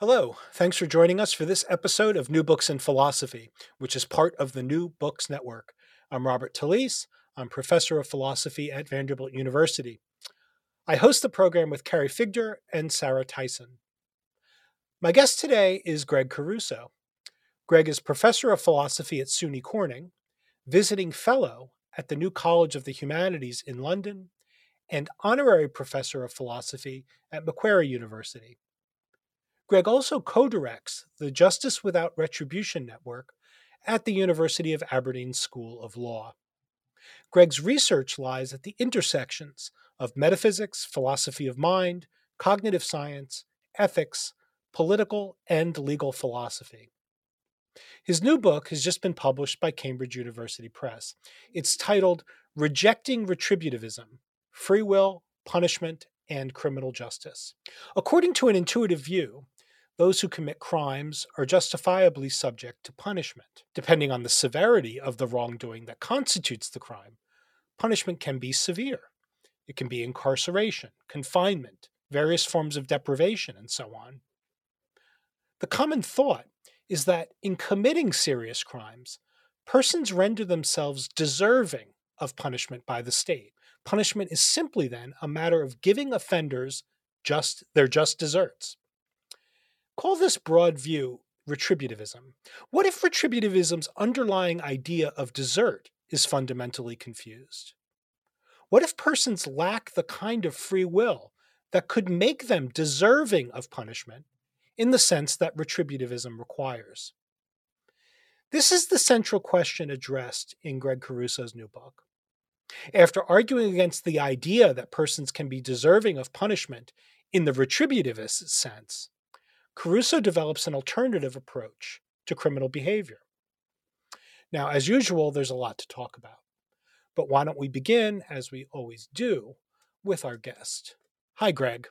Hello, thanks for joining us for this episode of New Books in Philosophy, which is part of the New Books Network. I'm Robert Talisse. I'm professor of philosophy at Vanderbilt University. I host the program with Carrie Figdor and Sarah Tyson. My guest today is Greg Caruso. Greg is professor of philosophy at SUNY Corning, visiting fellow at the New College of the Humanities in London, and honorary professor of philosophy at Macquarie University. Greg also co directs the Justice Without Retribution Network at the University of Aberdeen School of Law. Greg's research lies at the intersections of metaphysics, philosophy of mind, cognitive science, ethics, political, and legal philosophy. His new book has just been published by Cambridge University Press. It's titled Rejecting Retributivism Free Will, Punishment, and Criminal Justice. According to an intuitive view, those who commit crimes are justifiably subject to punishment. Depending on the severity of the wrongdoing that constitutes the crime, punishment can be severe. It can be incarceration, confinement, various forms of deprivation, and so on. The common thought is that in committing serious crimes, persons render themselves deserving of punishment by the state. Punishment is simply then a matter of giving offenders just their just deserts. Call this broad view retributivism. What if retributivism's underlying idea of desert is fundamentally confused? What if persons lack the kind of free will that could make them deserving of punishment in the sense that retributivism requires? This is the central question addressed in Greg Caruso's new book. After arguing against the idea that persons can be deserving of punishment in the retributivist sense, Caruso develops an alternative approach to criminal behavior. Now, as usual, there's a lot to talk about. But why don't we begin, as we always do, with our guest? Hi, Greg.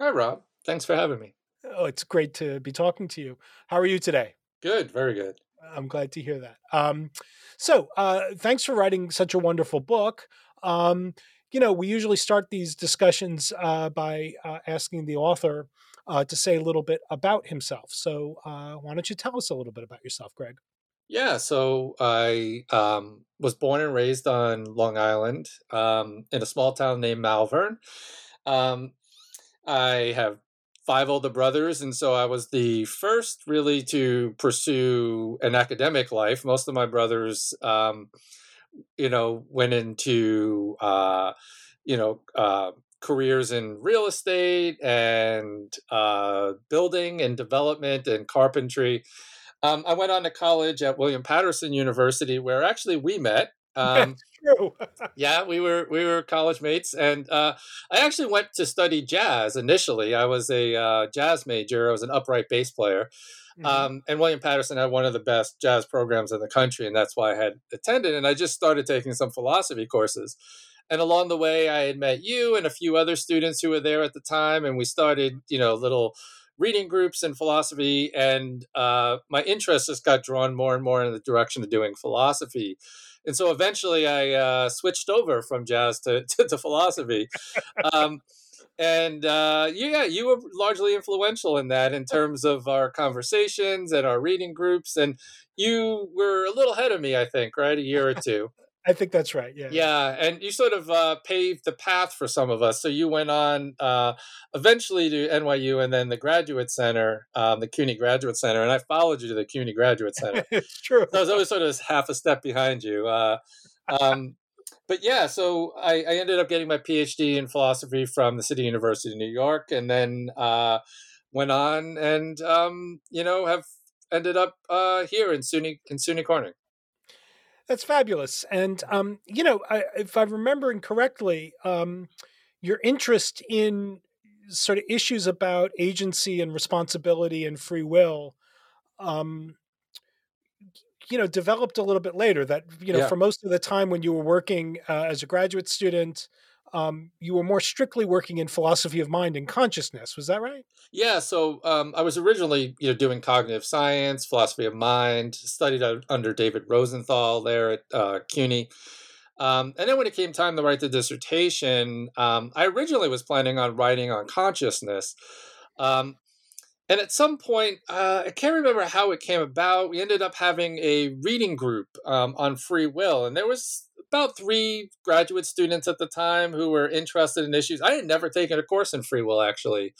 Hi, Rob. Thanks for having me. Oh, it's great to be talking to you. How are you today? Good, very good. I'm glad to hear that. Um, so, uh, thanks for writing such a wonderful book. Um, you know, we usually start these discussions uh, by uh, asking the author uh, to say a little bit about himself. So, uh, why don't you tell us a little bit about yourself, Greg? Yeah, so I um, was born and raised on Long Island um, in a small town named Malverne. Um, I have five older brothers, and so I was the first really to pursue an academic life. Most of my brothers, um, you know, went into, uh, you know, uh, careers in real estate and uh, building and development and carpentry. Um, I went on to college at William Paterson University, where actually we met. Um, true. yeah, we were we were college mates, and uh, I actually went to study jazz initially. I was a uh, jazz major. I was an upright bass player. Mm-hmm. Um, and William Paterson had one of the best jazz programs in the country, and that's why I had attended. And I just started taking some philosophy courses. And along the way, I had met you and a few other students who were there at the time, and we started, you know, little reading groups in philosophy. And uh, my interest just got drawn more and more in the direction of doing philosophy. And so eventually, I uh, switched over from jazz to to, to philosophy. Um, and uh, yeah, you were largely influential in that in terms of our conversations and our reading groups. And you were a little ahead of me, I think, right? A year or two. I think that's right. Yeah. Yeah, and you sort of uh, paved the path for some of us. So you went on uh, eventually to NYU and then the Graduate Center, um, the CUNY Graduate Center, and I followed you to the CUNY Graduate Center. it's true. So I was always sort of half a step behind you. Uh, um, but yeah, so I, I, ended up getting my PhD in philosophy from the City University of New York, and then uh, went on and um, you know have ended up uh, here in SUNY in SUNY Corning. That's fabulous. And, um, you know, I, if I'm remembering correctly, um, your interest in sort of issues about agency and responsibility and free will, um, you know, developed a little bit later. That you know, Yeah. for most of the time when you were working uh, as a graduate student, um, you were more strictly working in philosophy of mind and consciousness. Was that right? Yeah, so um, I was originally, you know, doing cognitive science, philosophy of mind, studied under David Rosenthal there at uh, CUNY. Um, and then when it came time to write the dissertation, um, I originally was planning on writing on consciousness. Um, and at some point, uh, I can't remember how it came about. We ended up having a reading group um, on free will, and there was about three graduate students at the time who were interested in issues. I had never taken a course in free will actually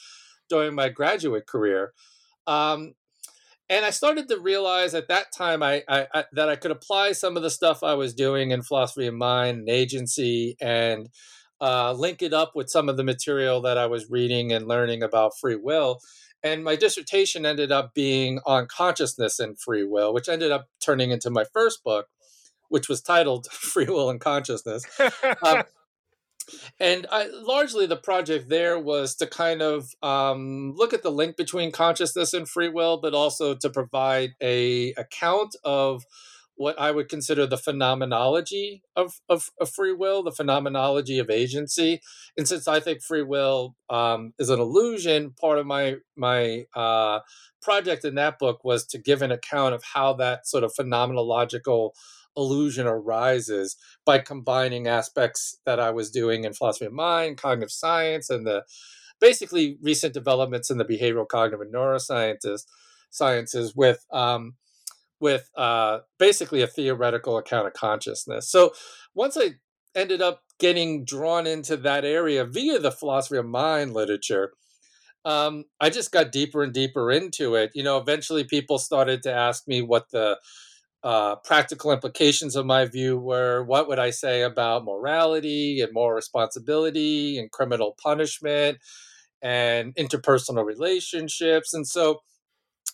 during my graduate career. Um, and I started to realize at that time I, I, I, that I could apply some of the stuff I was doing in philosophy of mind and agency and uh, link it up with some of the material that I was reading and learning about free will. And my dissertation ended up being on consciousness and free will, which ended up turning into my first book, which was titled Free Will and Consciousness. Um, and I, largely the project there was to kind of um, look at the link between consciousness and free will but also to provide a account of what i would consider the phenomenology of, of, of free will the phenomenology of agency and since i think free will um, is an illusion part of my my uh, project in that book was to give an account of how that sort of phenomenological illusion arises by combining aspects that I was doing in philosophy of mind, cognitive science, and the basically recent developments in the behavioral cognitive and neurosciences sciences with um, with uh, basically a theoretical account of consciousness. So once I ended up getting drawn into that area via the philosophy of mind literature, um, I just got deeper and deeper into it. You know, eventually people started to ask me what the uh, practical implications of my view were what would I say about morality and moral responsibility and criminal punishment and interpersonal relationships. And so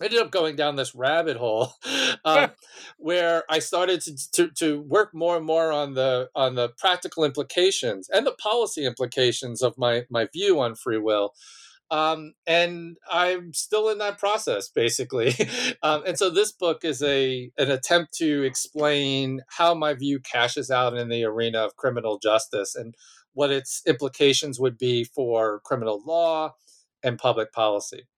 I ended up going down this rabbit hole um, where I started to, to, to work more and more on the on the practical implications and the policy implications of my my view on free will. Um, and I'm still in that process, basically. um, and so this book is a an attempt to explain how my view cashes out in the arena of criminal justice and what its implications would be for criminal law and public policy.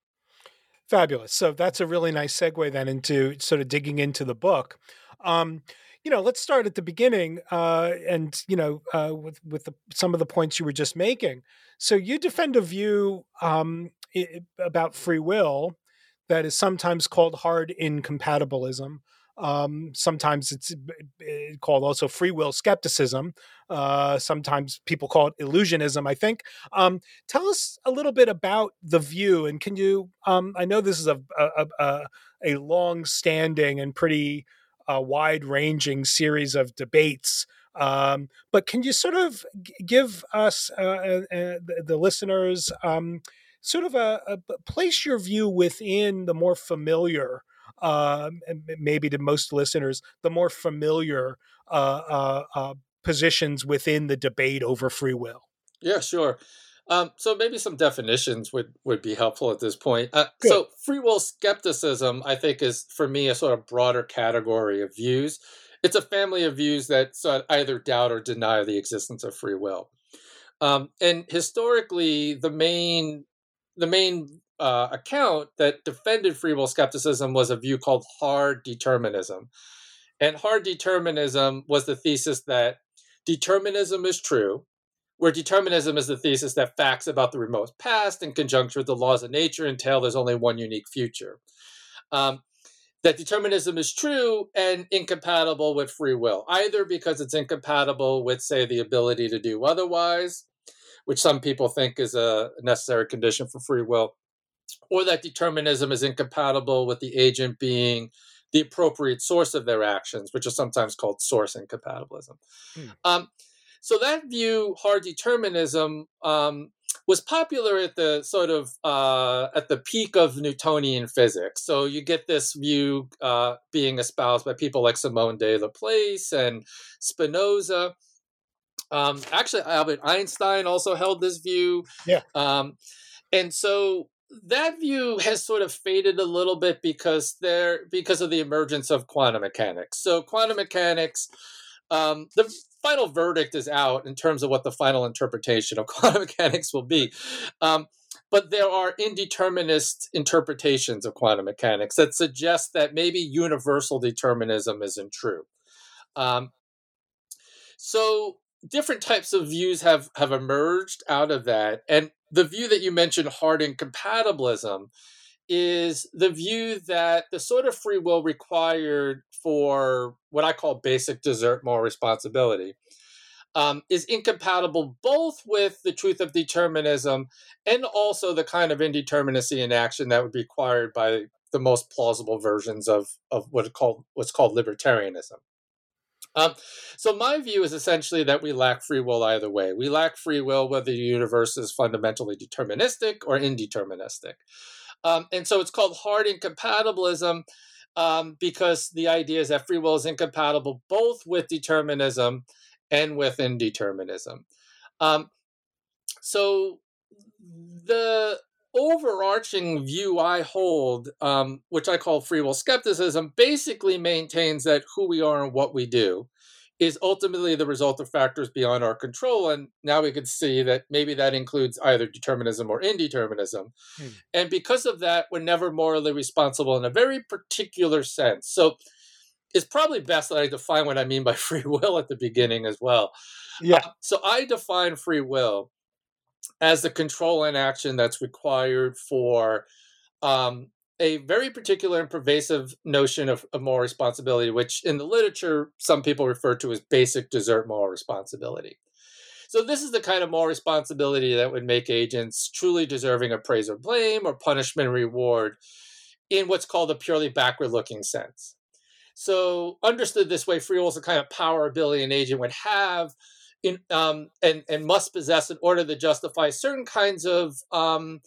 Fabulous. So that's a really nice segue then into sort of digging into the book. Um, you know, let's start at the beginning, uh, and you know, uh, with with the, some of the points you were just making. So you defend a view um, i- about free will that is sometimes called hard incompatibilism. Um, sometimes it's called also free will skepticism. Uh, sometimes people call it illusionism. I think. Um, tell us a little bit about the view, and can you? Um, I know this is a a, a, a long-standing and pretty uh, wide-ranging series of debates. Um, but can you sort of give us, uh, uh, the, the listeners, um, sort of a, a place your view within the more familiar, and maybe to most listeners, the more familiar uh, uh, uh, positions within the debate over free will? Yeah, sure. Um, so maybe some definitions would, would be helpful at this point. Uh, so free will skepticism, I think, is for me a sort of broader category of views. It's a family of views that sort of either doubt or deny the existence of free will. Um, and historically, the main the main uh, account that defended free will skepticism was a view called hard determinism. And hard determinism was the thesis that determinism is true, where determinism is the thesis that facts about the remote past in conjunction with the laws of nature entail there's only one unique future. Um, that determinism is true and incompatible with free will, either because it's incompatible with, say, the ability to do otherwise, which some people think is a necessary condition for free will, or that determinism is incompatible with the agent being the appropriate source of their actions, which is sometimes called source incompatibilism. Hmm. Um, so that view, hard determinism, um, was popular at the sort of uh, at the peak of Newtonian physics. So you get this view uh, being espoused by people like Simon de Laplace and Spinoza. Um, actually, Albert Einstein also held this view. Yeah. Um, and so that view has sort of faded a little bit because there because of the emergence of quantum mechanics. So quantum mechanics, um, the final verdict is out in terms of what the final interpretation of quantum mechanics will be. Um, but there are indeterminist interpretations of quantum mechanics that suggest that maybe universal determinism isn't true. Um, so different types of views have have emerged out of that, and the view that you mentioned, hard incompatibilism, is the view that the sort of free will required for what I call basic desert moral responsibility um, is incompatible both with the truth of determinism and also the kind of indeterminacy in action that would be required by the most plausible versions of, of what called, what's called libertarianism. Um, so my view is essentially that we lack free will either way. We lack free will whether the universe is fundamentally deterministic or indeterministic. Um, and so it's called hard incompatibilism um, because the idea is that free will is incompatible both with determinism and with indeterminism. Um, so the overarching view I hold, um, which I call free will skepticism, basically maintains that who we are and what we do is ultimately the result of factors beyond our control. And now we can see that maybe that includes either determinism or indeterminism. Hmm. And because of that, we're never morally responsible in a very particular sense. So it's probably best that I define what I mean by free will at the beginning as well. Yeah. Uh, so I define free will as the control and action that's required for um, a very particular and pervasive notion of, of, moral responsibility, which in the literature some people refer to as basic desert moral responsibility. So this is the kind of moral responsibility that would make agents truly deserving of praise or blame or punishment or reward in what's called a purely backward-looking sense. So understood this way, free will is the kind of power ability an agent would have in, um, and, and must possess in order to justify certain kinds of um,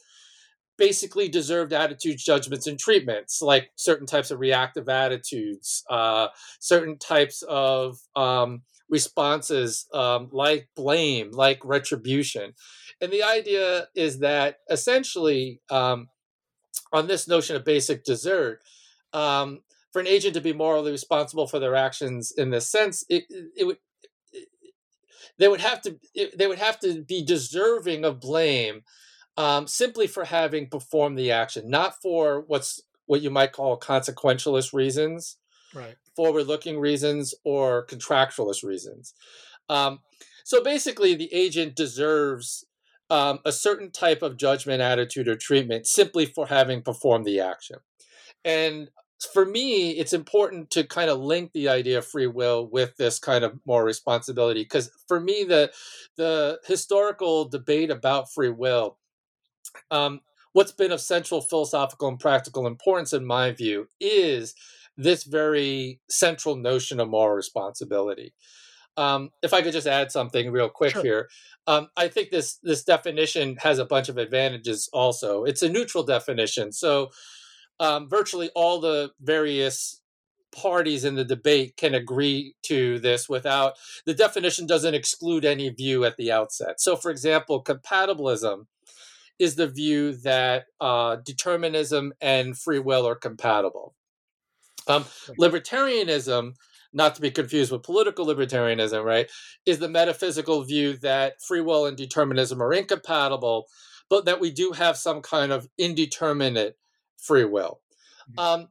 basically deserved attitudes, judgments, and treatments, like certain types of reactive attitudes, uh, certain types of um, responses, um, like blame, like retribution. And the idea is that essentially, um, on this notion of basic desert, um, for an agent to be morally responsible for their actions in this sense, it, it would they would have to they would have to be deserving of blame um, simply for having performed the action, not for what's what you might call consequentialist reasons, right. forward-looking reasons, or contractualist reasons. Um, so basically, the agent deserves um, a certain type of judgment, attitude, or treatment simply for having performed the action. And for me, it's important to kind of link the idea of free will with this kind of more responsibility. Because for me, the the historical debate about free will, um, what's been of central philosophical and practical importance, in my view, is this very central notion of moral responsibility. Um, if I could just add something real quick sure. here, um, I think this this definition has a bunch of advantages. Also, it's a neutral definition, so um, virtually all the various parties in the debate can agree to this without the definition doesn't exclude any view at the outset. So, for example, compatibilism is the view that uh, determinism and free will are compatible. Um, libertarianism, not to be confused with political libertarianism, right, is the metaphysical view that free will and determinism are incompatible, but that we do have some kind of indeterminate free will. Mm-hmm. Um,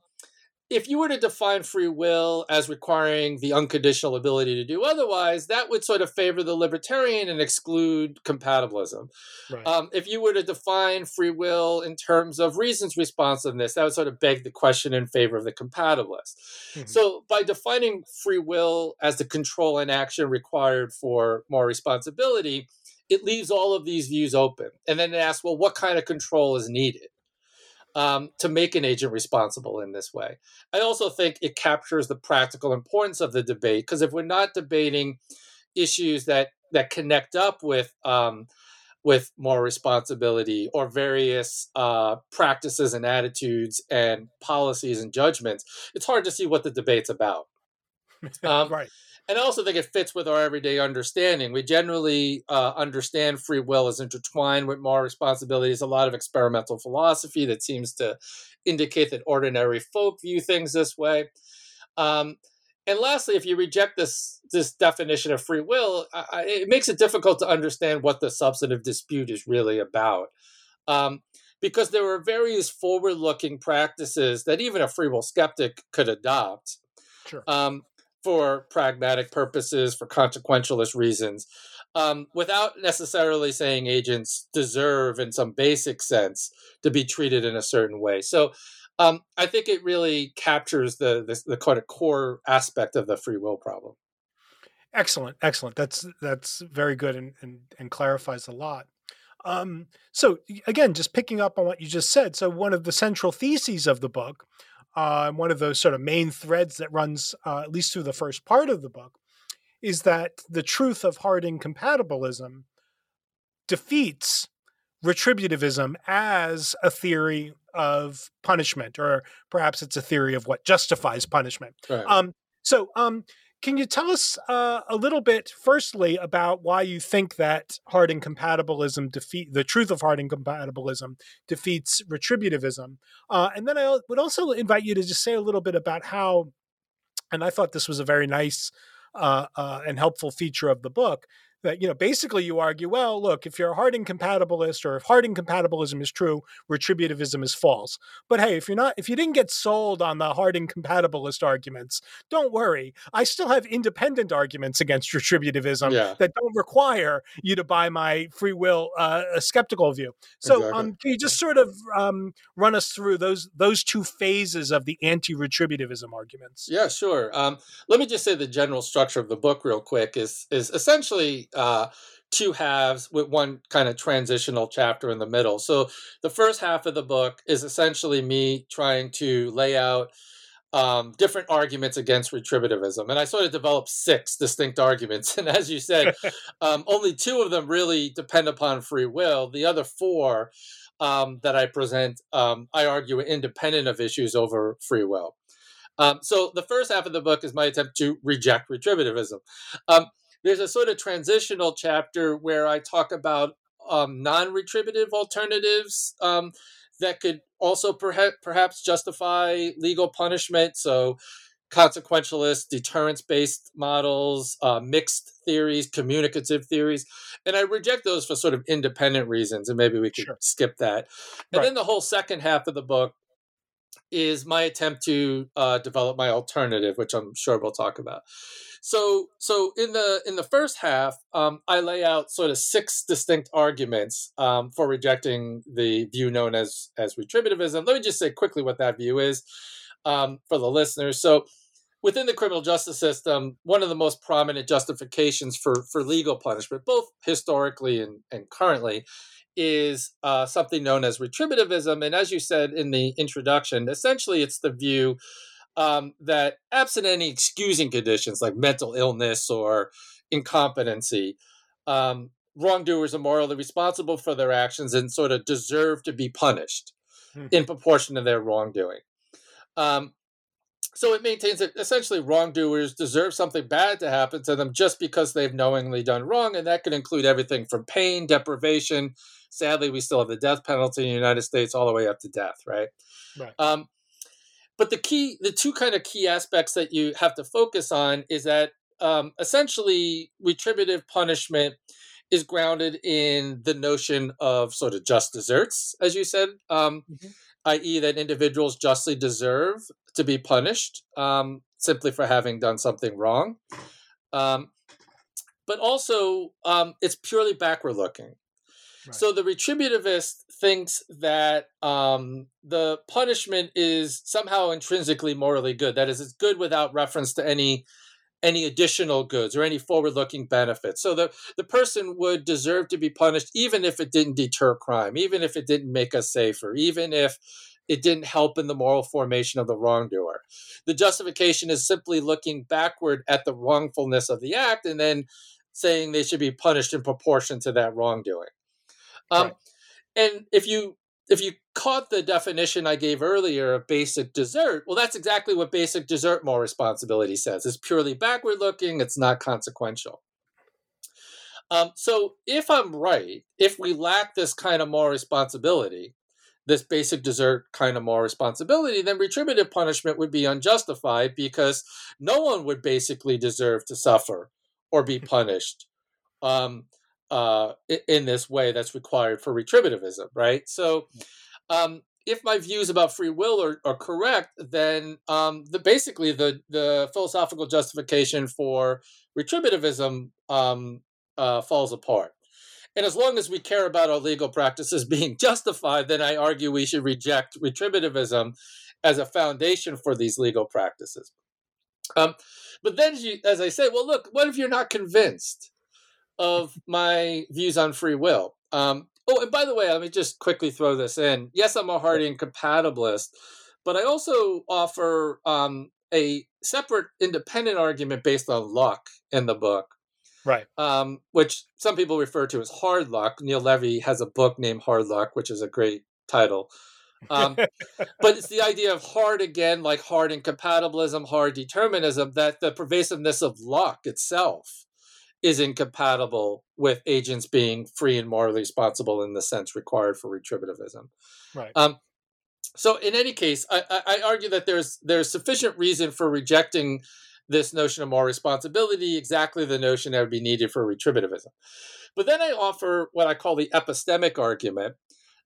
if you were to define free will as requiring the unconditional ability to do otherwise, that would sort of favor the libertarian and exclude compatibilism. Right. Um, if you were to define free will in terms of reasons responsiveness, that would sort of beg the question in favor of the compatibilist. Mm-hmm. So, by defining free will as the control and action required for more responsibility, it leaves all of these views open. And then it asks, well, what kind of control is needed? Um, to make an agent responsible in this way. I also think it captures the practical importance of the debate because if we're not debating issues that that connect up with um, with more responsibility or various uh, practices and attitudes and policies and judgments, it's hard to see what the debate's about. Um, right. And I also think it fits with our everyday understanding. We generally uh, understand free will as intertwined with moral responsibility. There's a lot of experimental philosophy that seems to indicate that ordinary folk view things this way. Um, and lastly, if you reject this this definition of free will, I, it makes it difficult to understand what the substantive dispute is really about. Um, because there are various forward looking practices that even a free will skeptic could adopt sure. um, for pragmatic purposes, for consequentialist reasons, um, without necessarily saying agents deserve, in some basic sense, to be treated in a certain way. So um, I think it really captures the, the, the kind of core aspect of the free will problem. Excellent, excellent. That's that's very good and and, and clarifies a lot. Um, so again, just picking up on what you just said. So one of the central theses of the book, uh, one of those sort of main threads that runs uh, at least through the first part of the book, is that the truth of hard incompatibilism defeats retributivism as a theory of punishment, or perhaps it's a theory of what justifies punishment. Right. Um, so, um, can you tell us uh, a little bit, firstly, about why you think that hard incompatibilism defeat the truth of hard incompatibilism defeats retributivism, uh, and then I would also invite you to just say a little bit about how, and I thought this was a very nice uh, uh and helpful feature of the book that you know basically you argue well look if you're a hard incompatibilist or if hard incompatibilism is true retributivism is false but hey if you're not if you didn't get sold on the hard incompatibilist arguments don't worry i still have independent arguments against retributivism Yeah. that don't require you to buy my free will uh, a skeptical view so Exactly. um, can you just sort of um, run us through those those two phases of the anti-retributivism arguments Yeah, sure. Um, let me just say the general structure of the book real quick is is essentially uh, two halves with one kind of transitional chapter in the middle. So the first half of the book is essentially me trying to lay out um, different arguments against retributivism, and I sort of developed six distinct arguments. And as you said, um, only two of them really depend upon free will. The other four um, that I present, um, I argue, are independent of issues over free will. Um, so the first half of the book is my attempt to reject retributivism. There's a sort of transitional chapter where I talk about um, non-retributive alternatives um, that could also perha- perhaps justify legal punishment. So consequentialist, deterrence-based models, uh, mixed theories, communicative theories, and I reject those for sort of independent reasons. And maybe we could Sure. skip that. And Right. then the whole second half of the book is my attempt to uh, develop my alternative, which I'm sure we'll talk about. So, so in the in the first half, um, I lay out sort of six distinct arguments um, for rejecting the view known as as retributivism. Let me just say quickly what that view is um, for the listeners. So, within the criminal justice system, one of the most prominent justifications for for legal punishment, both historically and, and currently, is uh, something known as retributivism. And as you said in the introduction, essentially it's the view um, that absent any excusing conditions like mental illness or incompetency, um, wrongdoers are morally responsible for their actions and sort of deserve to be punished Hmm. in proportion to their wrongdoing. Um, so it maintains that essentially wrongdoers deserve something bad to happen to them just because they've knowingly done wrong, and that can include everything from pain, deprivation. Sadly, we still have the death penalty in the United States, all the way up to death, right? Right. Um, but the key, the two kind of key aspects that you have to focus on is that um, essentially retributive punishment is grounded in the notion of sort of just deserts, as you said, um, Mhm. i.e., that individuals justly deserve to be punished um, simply for having done something wrong. Um, but also, um, it's purely backward looking. Right. So the retributivist thinks that um, the punishment is somehow intrinsically morally good. That is, it's good without reference to any any additional goods or any forward-looking benefits. So the the person would deserve to be punished even if it didn't deter crime, even if it didn't make us safer, even if it didn't help in the moral formation of the wrongdoer. The justification is simply looking backward at the wrongfulness of the act and then saying they should be punished in proportion to that wrongdoing. Um, Right. And if you if you caught the definition I gave earlier of basic desert, well, that's exactly what basic desert moral responsibility says. It's purely backward looking, it's not consequential. Um, so if I'm right, if we lack this kind of moral responsibility, this basic desert kind of moral responsibility, then retributive punishment would be unjustified because no one would basically deserve to suffer or be punished um, uh, in this way that's required for retributivism, right? So, um, if my views about free will are, are correct, then um, the basically the the philosophical justification for retributivism um, uh, falls apart. And as long as we care about our legal practices being justified, then I argue we should reject retributivism as a foundation for these legal practices. Um, but then, you, as I say, well, look, what if you're not convinced of my views on free will? Um, oh, and by the way, let me just quickly throw this in. Yes, I'm a hard incompatibilist, but I also offer um, a separate independent argument based on luck in the book right? Um, which some people refer to as hard luck. Neil Levy has a book named Hard Luck, which is a great title. Um, but it's the idea of hard again, like hard incompatibilism, hard determinism, that the pervasiveness of luck itself is incompatible with agents being free and morally responsible in the sense required for retributivism. Right. Um, so in any case, I, I, argue that there's there's sufficient reason for rejecting this notion of moral responsibility, exactly the notion that would be needed for retributivism. But then I offer what I call the epistemic argument.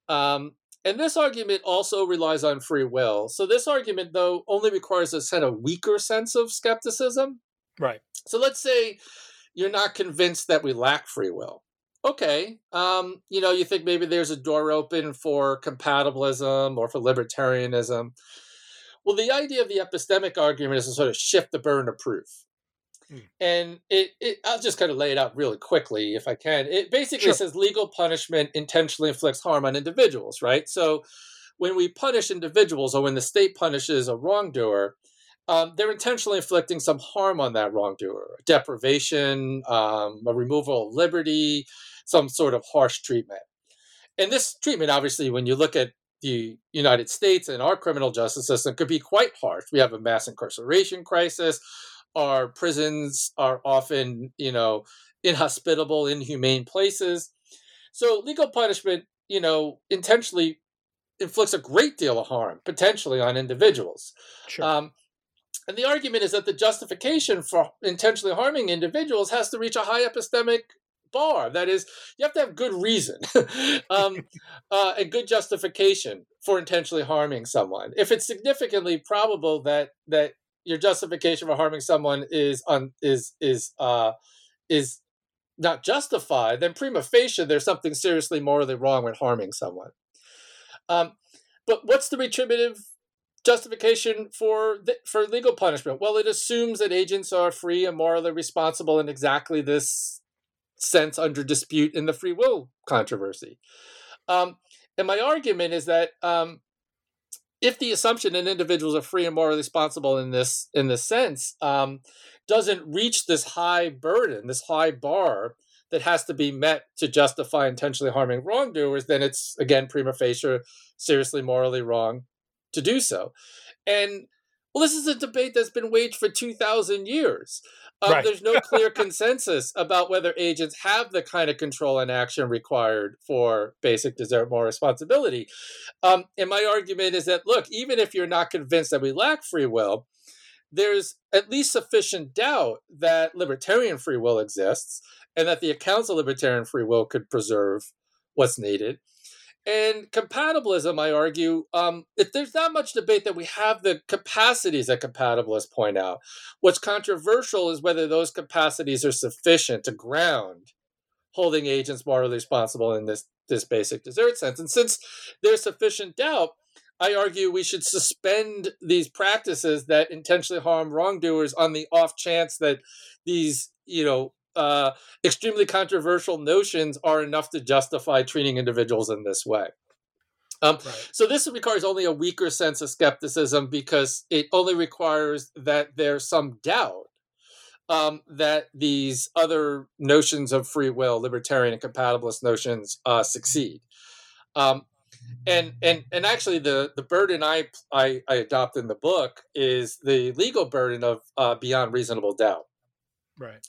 Um, and this argument also relies on free will. So this argument, though, only requires a kind of weaker sense of skepticism. Right. So let's say you're not convinced that we lack free will. Okay. Um, you know, you think maybe there's a door open for compatibilism or for libertarianism. Well, the idea of the epistemic argument is to sort of shift the burden of proof. Hmm. And it, it, I'll just kind of lay it out really quickly if I can. It basically sure. says legal punishment intentionally inflicts harm on individuals, right? So when we punish individuals or when the state punishes a wrongdoer, um, they're intentionally inflicting some harm on that wrongdoer, deprivation, um, a removal of liberty, some sort of harsh treatment. And this treatment, obviously, when you look at the United States and our criminal justice system could be quite harsh. We have a mass incarceration crisis. Our prisons are often, you know, inhospitable, inhumane places. So legal punishment, you know, intentionally inflicts a great deal of harm potentially on individuals. Sure. Um, and the argument is that the justification for intentionally harming individuals has to reach a high epistemic bar. That is, you have to have good reason um, uh, and good justification for intentionally harming someone. If it's significantly probable that that your justification for harming someone is on is is uh, is not justified, then prima facie there's something seriously morally wrong with harming someone. Um, but what's the retributive justification for the, for legal punishment? Well, it assumes that agents are free and morally responsible in exactly this sense under dispute in the free will controversy. Um, and my argument is that um, if the assumption that individuals are free and morally responsible in this in this sense um, doesn't reach this high burden, this high bar that has to be met to justify intentionally harming wrongdoers, then it's again prima facie seriously morally wrong to do so. And well, this is a debate that's been waged for 2,000 years. Um, right. There's no clear consensus about whether agents have the kind of control and action required for basic desert moral responsibility. Um, and my argument is that, look, even if you're not convinced that we lack free will, there's at least sufficient doubt that libertarian free will exists and that the accounts of libertarian free will could preserve what's needed. And compatibilism, I argue, um, if there's not much debate that we have the capacities that compatibilists point out. What's controversial is whether those capacities are sufficient to ground holding agents morally responsible in this this basic desert sense. And since there's sufficient doubt, I argue we should suspend these practices that intentionally harm wrongdoers on the off chance that these, you know, uh, extremely controversial notions are enough to justify treating individuals in this way. Um, right. So this requires only a weaker sense of skepticism because it only requires that there's some doubt um, that these other notions of free will, libertarian and compatibilist notions, uh, succeed. Um, and and and actually the the burden I, I I adopt in the book is the legal burden of uh, beyond reasonable doubt. Right.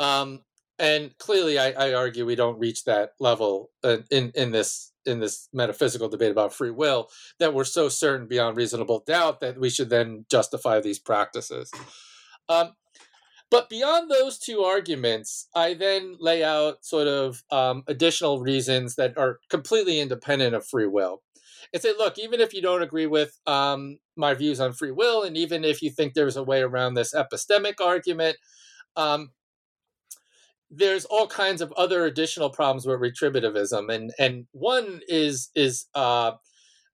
Um, and clearly, I, I argue we don't reach that level in in this in this metaphysical debate about free will that we're so certain beyond reasonable doubt that we should then justify these practices. Um, but beyond those two arguments, I then lay out sort of um, additional reasons that are completely independent of free will. And say, look, even if you don't agree with um, my views on free will, and even if you think there's a way around this epistemic argument, um, there's all kinds of other additional problems with retributivism, and and one is is uh,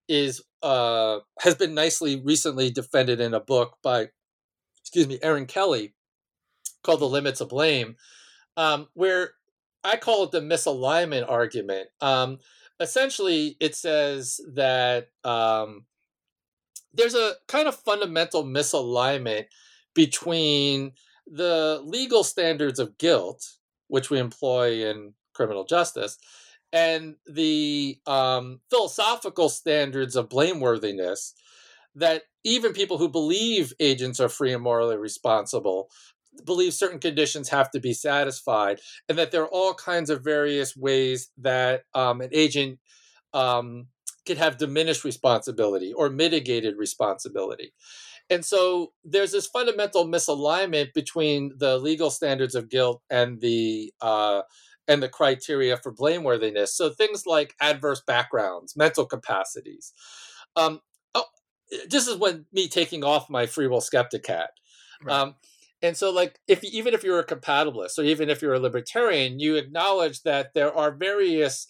is uh, has been nicely recently defended in a book by excuse me Erin Kelly called The Limits of Blame, um, where I call it the misalignment argument. Um, essentially, it says that um, there's a kind of fundamental misalignment between the legal standards of guilt, which we employ in criminal justice, and the um, philosophical standards of blameworthiness that even people who believe agents are free and morally responsible believe certain conditions have to be satisfied, and that there are all kinds of various ways that um, an agent um, could have diminished responsibility or mitigated responsibility. And so there's this fundamental misalignment between the legal standards of guilt and the uh, and the criteria for blameworthiness. So things like adverse backgrounds, mental capacities. Um, oh, this is when me taking off my free will skeptic hat. Right. Um, and so, like, if even if you're a compatibilist or even if you're a libertarian, you acknowledge that there are various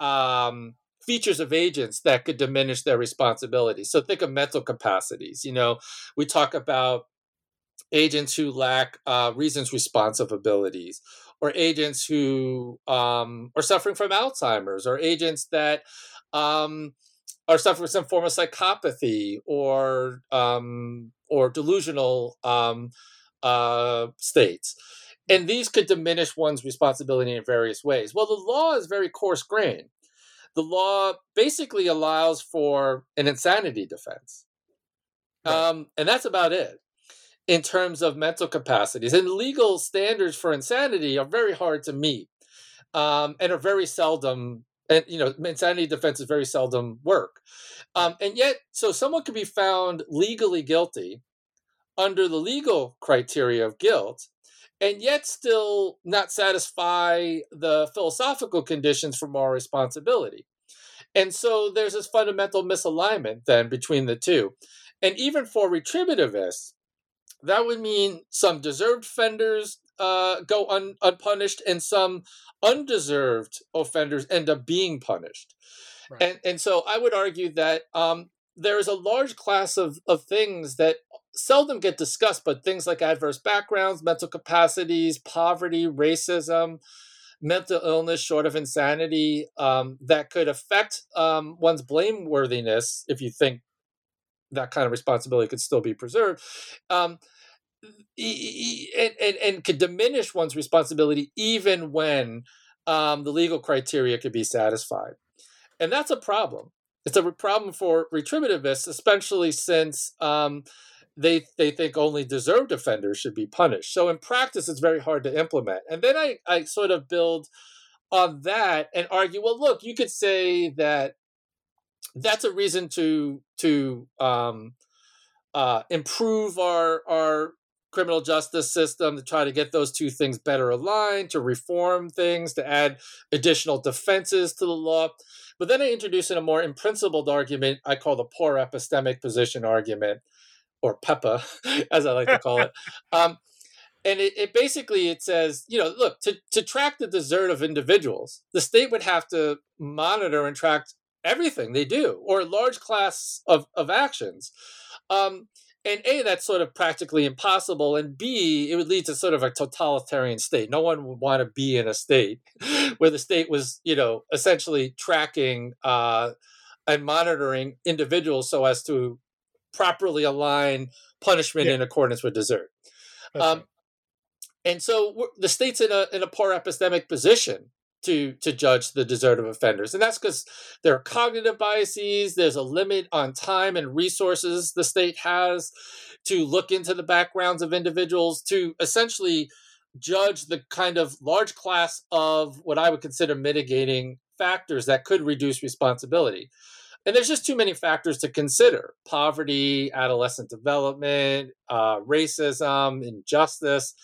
um, features of agents that could diminish their responsibility. So think of mental capacities. You know, we talk about agents who lack uh, reasons responsive abilities, or agents who um, are suffering from Alzheimer's, or agents that um, are suffering some form of psychopathy or um, or delusional um, uh, states. And these could diminish one's responsibility in various ways. Well, the law is very coarse grained. The law basically allows for an insanity defense. Right. Um, and that's about it in terms of mental capacities. And legal standards for insanity are very hard to meet um, and are very seldom, and you know, insanity defense is very seldom work. Um, and yet, so someone could be found legally guilty under the legal criteria of guilt and yet still not satisfy the philosophical conditions for moral responsibility. And so there's this fundamental misalignment then between the two. And even for retributivists, that would mean some deserved offenders uh, go un- unpunished and some undeserved offenders end up being punished. Right. And, and so I would argue that um, there is a large class of, of things that seldom get discussed, but things like adverse backgrounds, mental capacities, poverty, racism, mental illness short of insanity um, that could affect um, one's blameworthiness if you think that kind of responsibility could still be preserved um, and, and, and could diminish one's responsibility even when um, the legal criteria could be satisfied. And that's a problem. It's a problem for retributivists especially since um, they they think only deserved offenders should be punished. So in practice, it's very hard to implement. And then I I sort of build on that and argue. Well, look, you could say that that's a reason to to um, uh, improve our our criminal justice system to try to get those two things better aligned, to reform things, to add additional defenses to the law. But then I introduce in a more in principled argument I call the poor epistemic position argument, or PEPA, as I like to call it. Um, and it, it, basically it says, you know, look to to track the desert of individuals, the state would have to monitor and track everything they do, or a large class of of actions. Um, and a that's sort of practically impossible and b it would lead to sort of a totalitarian state no one would want to be in a state where the state was you know essentially tracking uh, and monitoring individuals so as to properly align punishment yeah. in accordance with desert. Um, right. And so the state's in a in a poor epistemic position to to judge the desert of offenders and that's because there are cognitive biases there's a limit on time and resources the state has to look into the backgrounds of individuals to essentially judge the kind of large class of what i would consider mitigating factors that could reduce responsibility and there's just too many factors to consider poverty adolescent development uh, racism injustice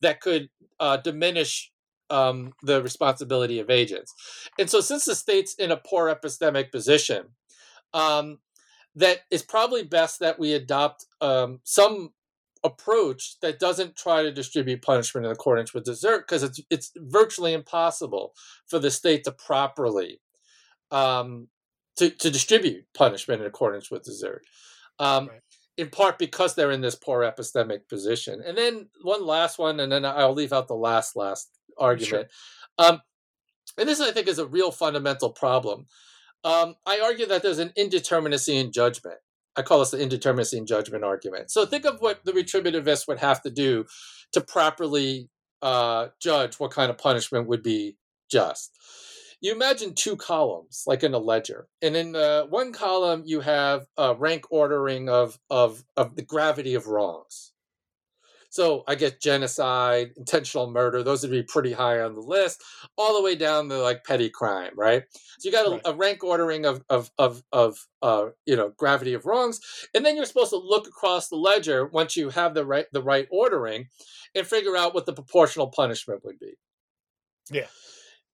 that could uh, diminish um, the responsibility of agents. And so, since the state's in a poor epistemic position, um, that is probably best that we adopt um, some approach that doesn't try to distribute punishment in accordance with desert because it's it's virtually impossible for the state to properly um, to, to distribute punishment in accordance with desert. Um, right. In part because they're in this poor epistemic position. And then one last one, and then I'll leave out the last last argument. Sure. Um, and this, I think, is a real fundamental problem. Um, I argue that there's an indeterminacy in judgment. I call this the indeterminacy in judgment argument. So think of what the retributivist would have to do to properly uh, judge what kind of punishment would be just. You imagine two columns, like in a ledger, and in uh, one column you have a rank ordering of of of the gravity of wrongs. So I get genocide, intentional murder; those would be pretty high on the list, all the way down to like petty crime, right? So you got a, right. a rank ordering of of of of uh, you know gravity of wrongs, and then you're supposed to look across the ledger once you have the right the right ordering, and figure out what the proportional punishment would be. Yeah.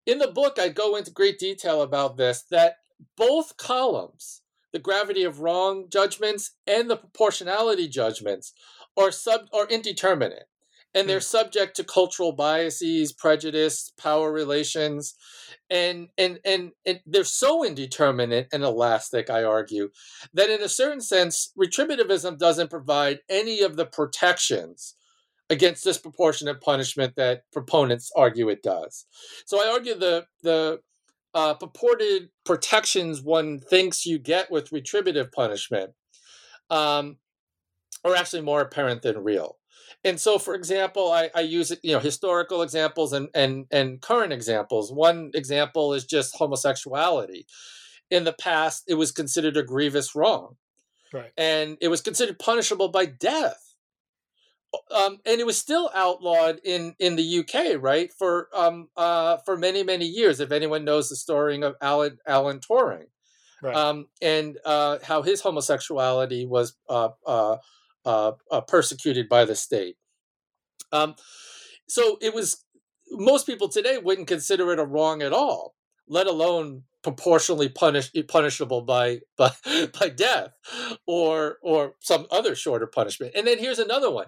In the book, I go into great detail about this. That both columns the gravity of wrong judgments and the proportionality judgments are sub are indeterminate and they're mm. subject to cultural biases prejudice power relations and, and and and they're so indeterminate and elastic i argue that in a certain sense retributivism doesn't provide any of the protections against disproportionate punishment that proponents argue it does so i argue the the uh, purported protections one thinks you get with retributive punishment um, are actually more apparent than real. And so, for example, I, I use you know historical examples and, and and current examples. One example is just homosexuality. In the past, it was considered a grievous wrong, right. and it was considered punishable by death. Um, and it was still outlawed in, in the UK, right, for um, uh, for many many years. If anyone knows the story of Alan Alan Turing, right. um, and uh, how his homosexuality was uh, uh uh, uh, persecuted by the state. Um, so it was most people today wouldn't consider it a wrong at all, let alone proportionally punish, punishable by, by by death or or some other shorter punishment. And then here's another one: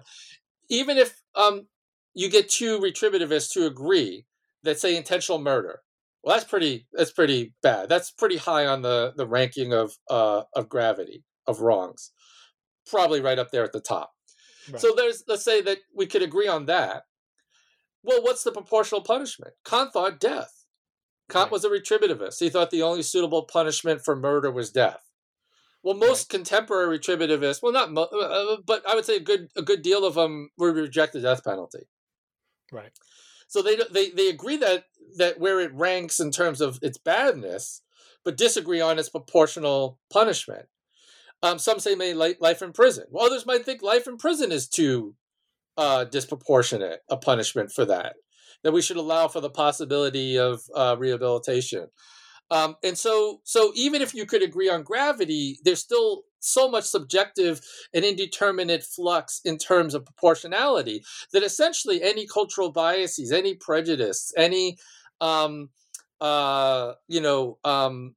even if um, you get two retributivists to agree that say intentional murder, well, that's pretty that's pretty bad. That's pretty high on the the ranking of uh, of gravity of wrongs probably right up there at the top. Right. So there's let's say that we could agree on that. Well, what's the proportional punishment? Kant thought death. Kant right. was a retributivist. He thought the only suitable punishment for murder was death. Well, most right. contemporary retributivists, well, not, mo- uh, uh, but I would say a good a good deal of them would reject the death penalty. Right. So they they they agree that that where it ranks in terms of its badness, but disagree on its proportional punishment. Um, some say may life in prison. Well, others might think life in prison is too uh, disproportionate a punishment for that. That we should allow for the possibility of uh, rehabilitation. Um, and so, so even if you could agree on gravity, there's still so much subjective and indeterminate flux in terms of proportionality that essentially any cultural biases, any prejudice, any um, uh, you know um,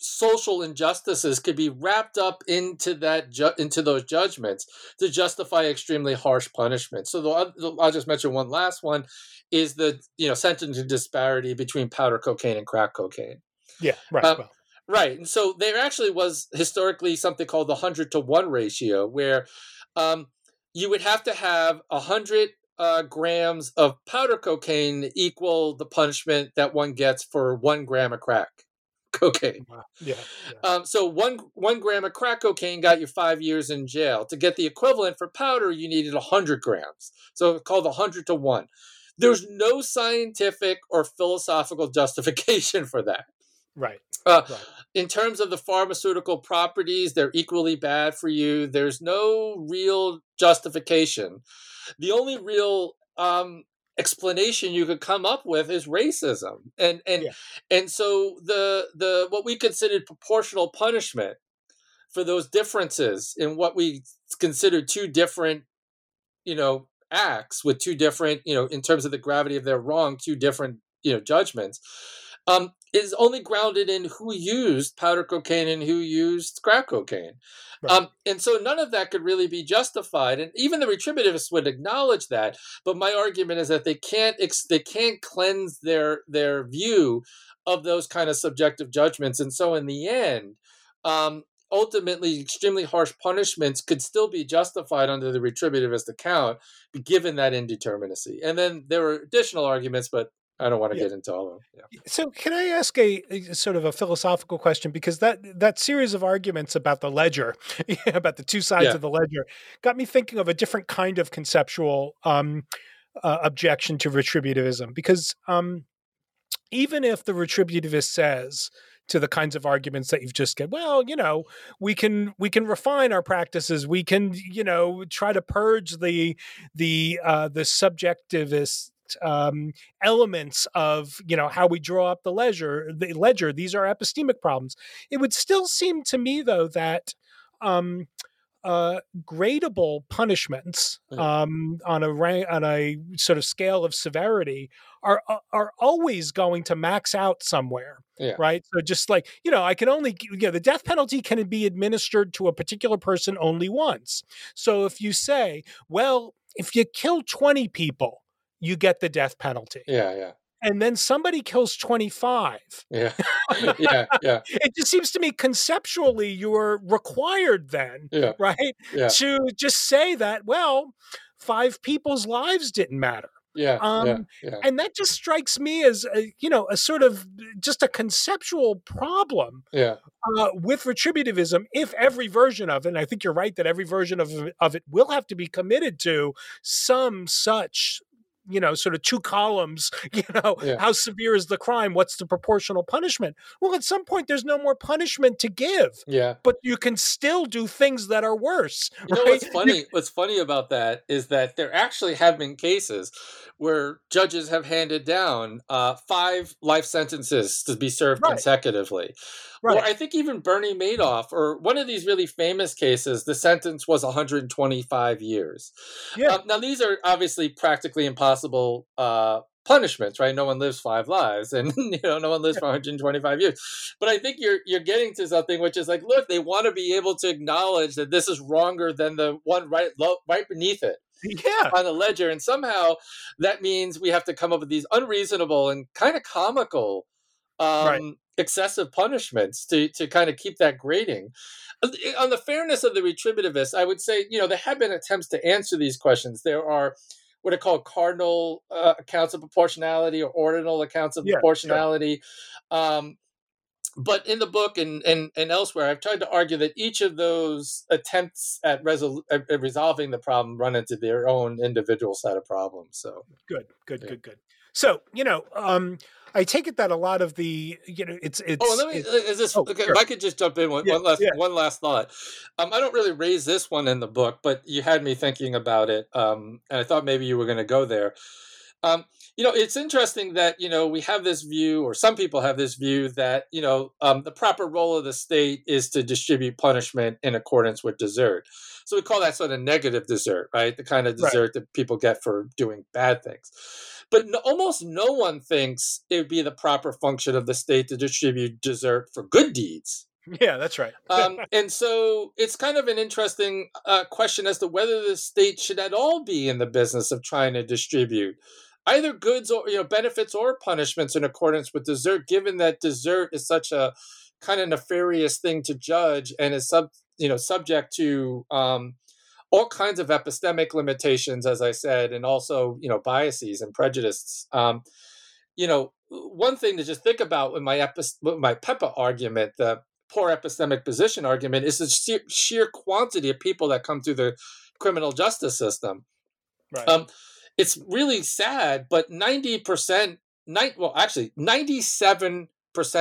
social injustices could be wrapped up into that ju- into those judgments to justify extremely harsh punishment. So the, I'll just mention one last one is the you know sentencing disparity between powder cocaine and crack cocaine. Yeah, right. Um, well. Right, and so there actually was historically something called the hundred to one ratio, where um, you would have to have a hundred uh, grams of powder cocaine equal the punishment that one gets for one gram of crack cocaine. Wow. Yeah. yeah. Um, so one one gram of crack cocaine got you five years in jail. To get the equivalent for powder, you needed hundred grams. So it's called hundred to one. there's no scientific or philosophical justification for that. Right. Uh, right. In terms of the pharmaceutical properties, they're equally bad for you. There's no real justification. The only real um, explanation you could come up with is racism, and and yeah. and so the the what we considered proportional punishment for those differences in what we consider two different, you know, acts with two different, you know, in terms of the gravity of their wrong, two different, you know, judgments um, is only grounded in who used powder cocaine and who used crack cocaine. Right. Um, and so none of that could really be justified. And even the retributivists would acknowledge that. But my argument is that they can't ex- they can't cleanse their their view of those kind of subjective judgments. And so in the end, um, ultimately extremely harsh punishments could still be justified under the retributivist account given that indeterminacy and then there were additional arguments but I don't want to yeah. get into all of them. Yeah. So, can I ask a, a, sort of a philosophical question? Because that that series of arguments about the ledger, about the two sides yeah. of the ledger, got me thinking of a different kind of conceptual um, uh, objection to retributivism. Because um, even if the retributivist says to the kinds of arguments that you've just get well you know we can we can refine our practices we can you know try to purge the the uh the subjectivist um, elements of you know how we draw up the ledger the ledger these are epistemic problems it would still seem to me though that um, uh, gradable punishments um, on a rank, on a sort of scale of severity are uh, are always going to max out somewhere, yeah. right? So just like you know, I can only you know the death penalty can be administered to a particular person only once. So if you say, well, if you kill twenty people, you get the death penalty. Yeah, yeah. And then somebody kills 25. Yeah. yeah, yeah. it just seems to me conceptually you're required then, yeah. right? Yeah. To just say that, well, five people's lives didn't matter. Yeah, um, yeah, yeah, and that just strikes me as a, you know a sort of just a conceptual problem. Yeah, uh, with retributivism, if every version of it, and I think you're right that every version of of it will have to be committed to some such you know, sort of two columns, you know, yeah. how severe is the crime? What's the proportional punishment? Well, at some point, there's no more punishment to give. Yeah. But you can still do things that are worse. You right? know what's funny? what's funny about that is that there actually have been cases where judges have handed down uh, five life sentences to be served right. consecutively. Right. Or I think even Bernie Madoff, or one of these really famous cases, the sentence was 125 years. Yeah. Uh, now, these are obviously practically impossible uh, punishments, right? No one lives five lives, and you know, no one lives for 125 years. But I think you're you're getting to something which is like, look, they want to be able to acknowledge that this is wronger than the one right low, right beneath it yeah. on the ledger. And somehow that means we have to come up with these unreasonable and kind of comical um, right. excessive punishments to, to kind of keep that grading. On the fairness of the retributivists, I would say, you know, there have been attempts to answer these questions. There are what are called cardinal uh, accounts of proportionality or ordinal accounts of yeah, proportionality. Sure. Um, but in the book and, and, and elsewhere, I've tried to argue that each of those attempts at, resol- at resolving the problem run into their own individual set of problems. So good, good, yeah. good, good. So you know, um, I take it that a lot of the you know it's it's. Oh, let me. Is this oh, okay? Sure. If I could just jump in one, yeah, one last yeah. one last thought. Um, I don't really raise this one in the book, but you had me thinking about it, um, and I thought maybe you were going to go there. Um, you know, it's interesting that you know we have this view, or some people have this view that you know um, the proper role of the state is to distribute punishment in accordance with desert. So we call that sort of negative desert, right? The kind of desert right. that people get for doing bad things. But no, almost no one thinks it would be the proper function of the state to distribute desert for good deeds. Yeah, that's right. um, and so it's kind of an interesting uh, question as to whether the state should at all be in the business of trying to distribute either goods or you know benefits or punishments in accordance with desert, given that desert is such a kind of nefarious thing to judge and is sub you know subject to um, all kinds of epistemic limitations as i said and also you know biases and prejudices um, you know one thing to just think about with my with my Pepa argument the poor epistemic position argument is the sheer, sheer quantity of people that come through the criminal justice system right. um, it's really sad, but 90%, nine, well, actually, 97%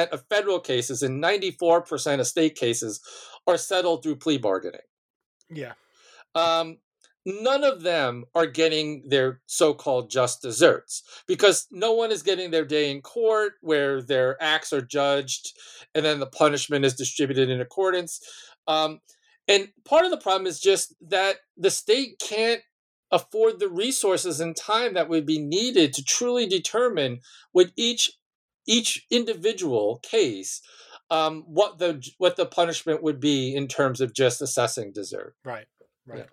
of federal cases and 94% of state cases are settled through plea bargaining. Yeah. Um, none of them are getting their so-called just desserts because no one is getting their day in court where their acts are judged and then the punishment is distributed in accordance um, and part of the problem is just that the state can't afford the resources and time that would be needed to truly determine with each each individual case um, what the what the punishment would be in terms of just assessing desert. Right. Right. Yeah.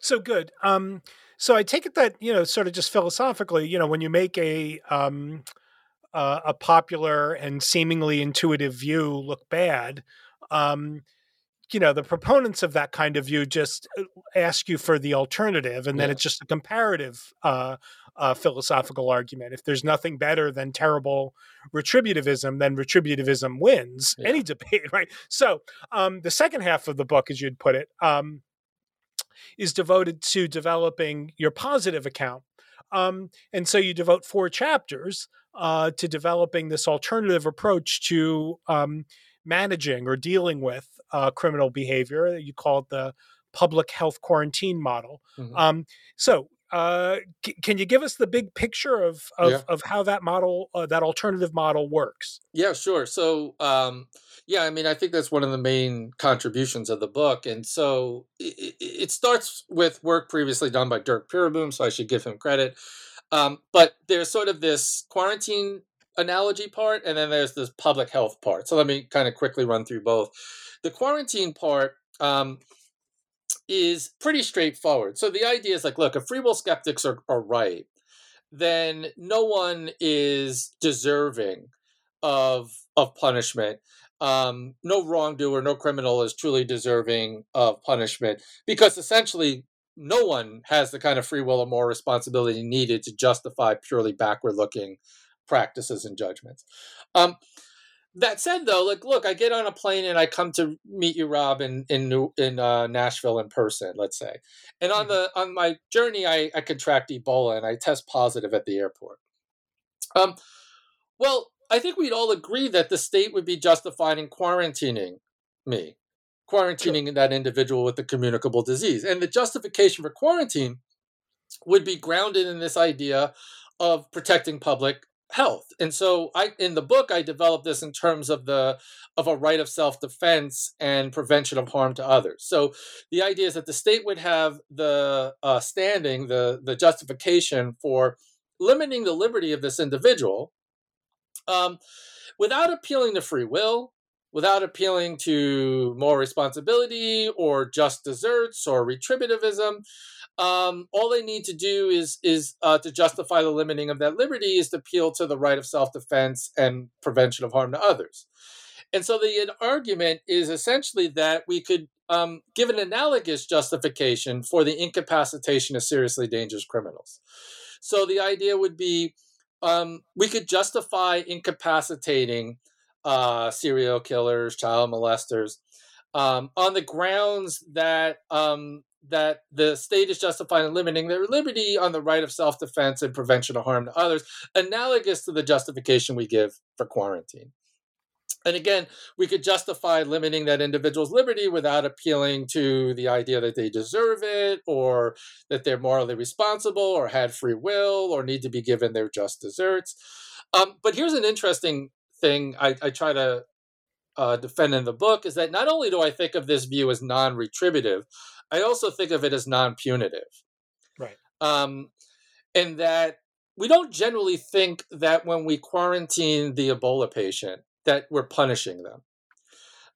So good. Um, so I take it that you know, sort of just philosophically, you know, when you make a um, uh, a popular and seemingly intuitive view look bad, um, you know, the proponents of that kind of view just uh, ask you for the alternative, and then it's just a comparative uh, uh, philosophical argument. If there's nothing better than terrible retributivism, then retributivism wins yeah. any debate, right? So um, the second half of the book, as you'd put it, um, is devoted to developing your positive account. Um, and so you devote four chapters uh, to developing this alternative approach to um, managing or dealing with uh, criminal behavior. You call it the public health quarantine model. Mm-hmm. Um, so, uh, c- can you give us the big picture of of, yeah. of how that model, uh, that alternative model, works? Yeah, sure. So, um, yeah, I mean, I think that's one of the main contributions of the book, and so it, it starts with work previously done by Dirk Pereboom, so I should give him credit. Um, but there's sort of this quarantine analogy part, and then there's this public health part. So let me kind of quickly run through both. The quarantine part um, is pretty straightforward. So the idea is like, look, if free will skeptics are, are right, then no one is deserving of of punishment. Um, no wrongdoer, no criminal is truly deserving of punishment because essentially no one has the kind of free will or moral responsibility needed to justify purely backward looking practices and judgments. Um, that said, though, like, look, I get on a plane and I come to meet you, Rob, in in New, in uh, Nashville in person, let's say, and on mm-hmm. the on my journey, I, I contract Ebola and I test positive at the airport. Um, well, I think we'd all agree that the state would be justified in quarantining me, quarantining sure. that individual with the communicable disease, and the justification for quarantine would be grounded in this idea of protecting public health. And so i in the book i developed this in terms of the of a right of self-defense and prevention of harm to others. So the idea is that the state would have the uh, standing the the justification for limiting the liberty of this individual um, without appealing to free will without appealing to more responsibility or just desserts or retributivism um, all they need to do is is uh, to justify the limiting of that liberty is to appeal to the right of self-defense and prevention of harm to others. And so the argument is essentially that we could um, give an analogous justification for the incapacitation of seriously dangerous criminals. So the idea would be um, we could justify incapacitating uh, serial killers child molesters um, on the grounds that um, that the state is justified in limiting their liberty on the right of self defense and prevention of harm to others, analogous to the justification we give for quarantine. And again, we could justify limiting that individual's liberty without appealing to the idea that they deserve it or that they're morally responsible or had free will or need to be given their just desserts. Um, but here's an interesting thing I, I try to uh, defend in the book is that not only do I think of this view as non retributive, I also think of it as non-punitive. Right. Um, and that we don't generally think that when we quarantine the Ebola patient that we're punishing them.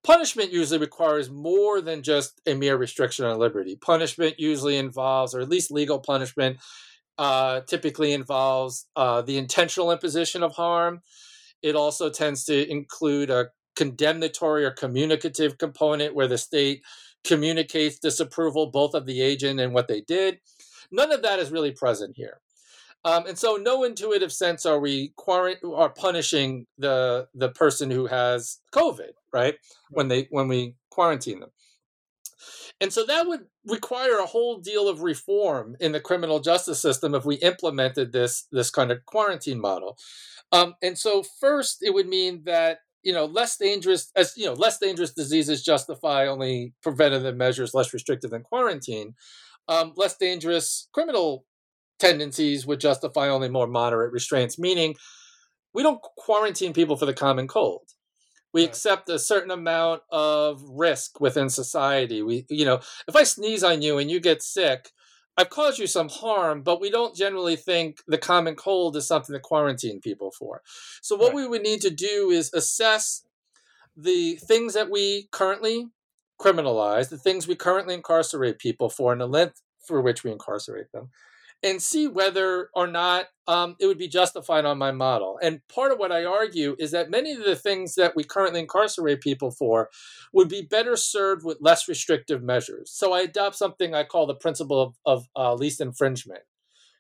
Punishment usually requires more than just a mere restriction on liberty. Punishment usually involves, or at least legal punishment, uh, typically involves uh, the intentional imposition of harm. It also tends to include a condemnatory or communicative component where the state communicates disapproval both of the agent and what they did. None of that is really present here. Um, and so, no intuitive sense are we quarant- are punishing the the person who has COVID, right? When they when we quarantine them. And so that would require a whole deal of reform in the criminal justice system if we implemented this this kind of quarantine model. Um, and so first, it would mean that you know less dangerous as you know less dangerous diseases justify only preventative measures less restrictive than quarantine. Um, less dangerous criminal tendencies would justify only more moderate restraints, meaning we don't quarantine people for the common cold we accept a certain amount of risk within society. We you know if i sneeze on you and you get sick i've caused you some harm but we don't generally think the common cold is something to quarantine people for. So what right. we would need to do is assess the things that we currently criminalize the things we currently incarcerate people for and the length for which we incarcerate them and see whether or not um, it would be justified on my model. And part of what I argue is that many of the things that we currently incarcerate people for would be better served with less restrictive measures. So I adopt something I call the principle of, of uh, least infringement,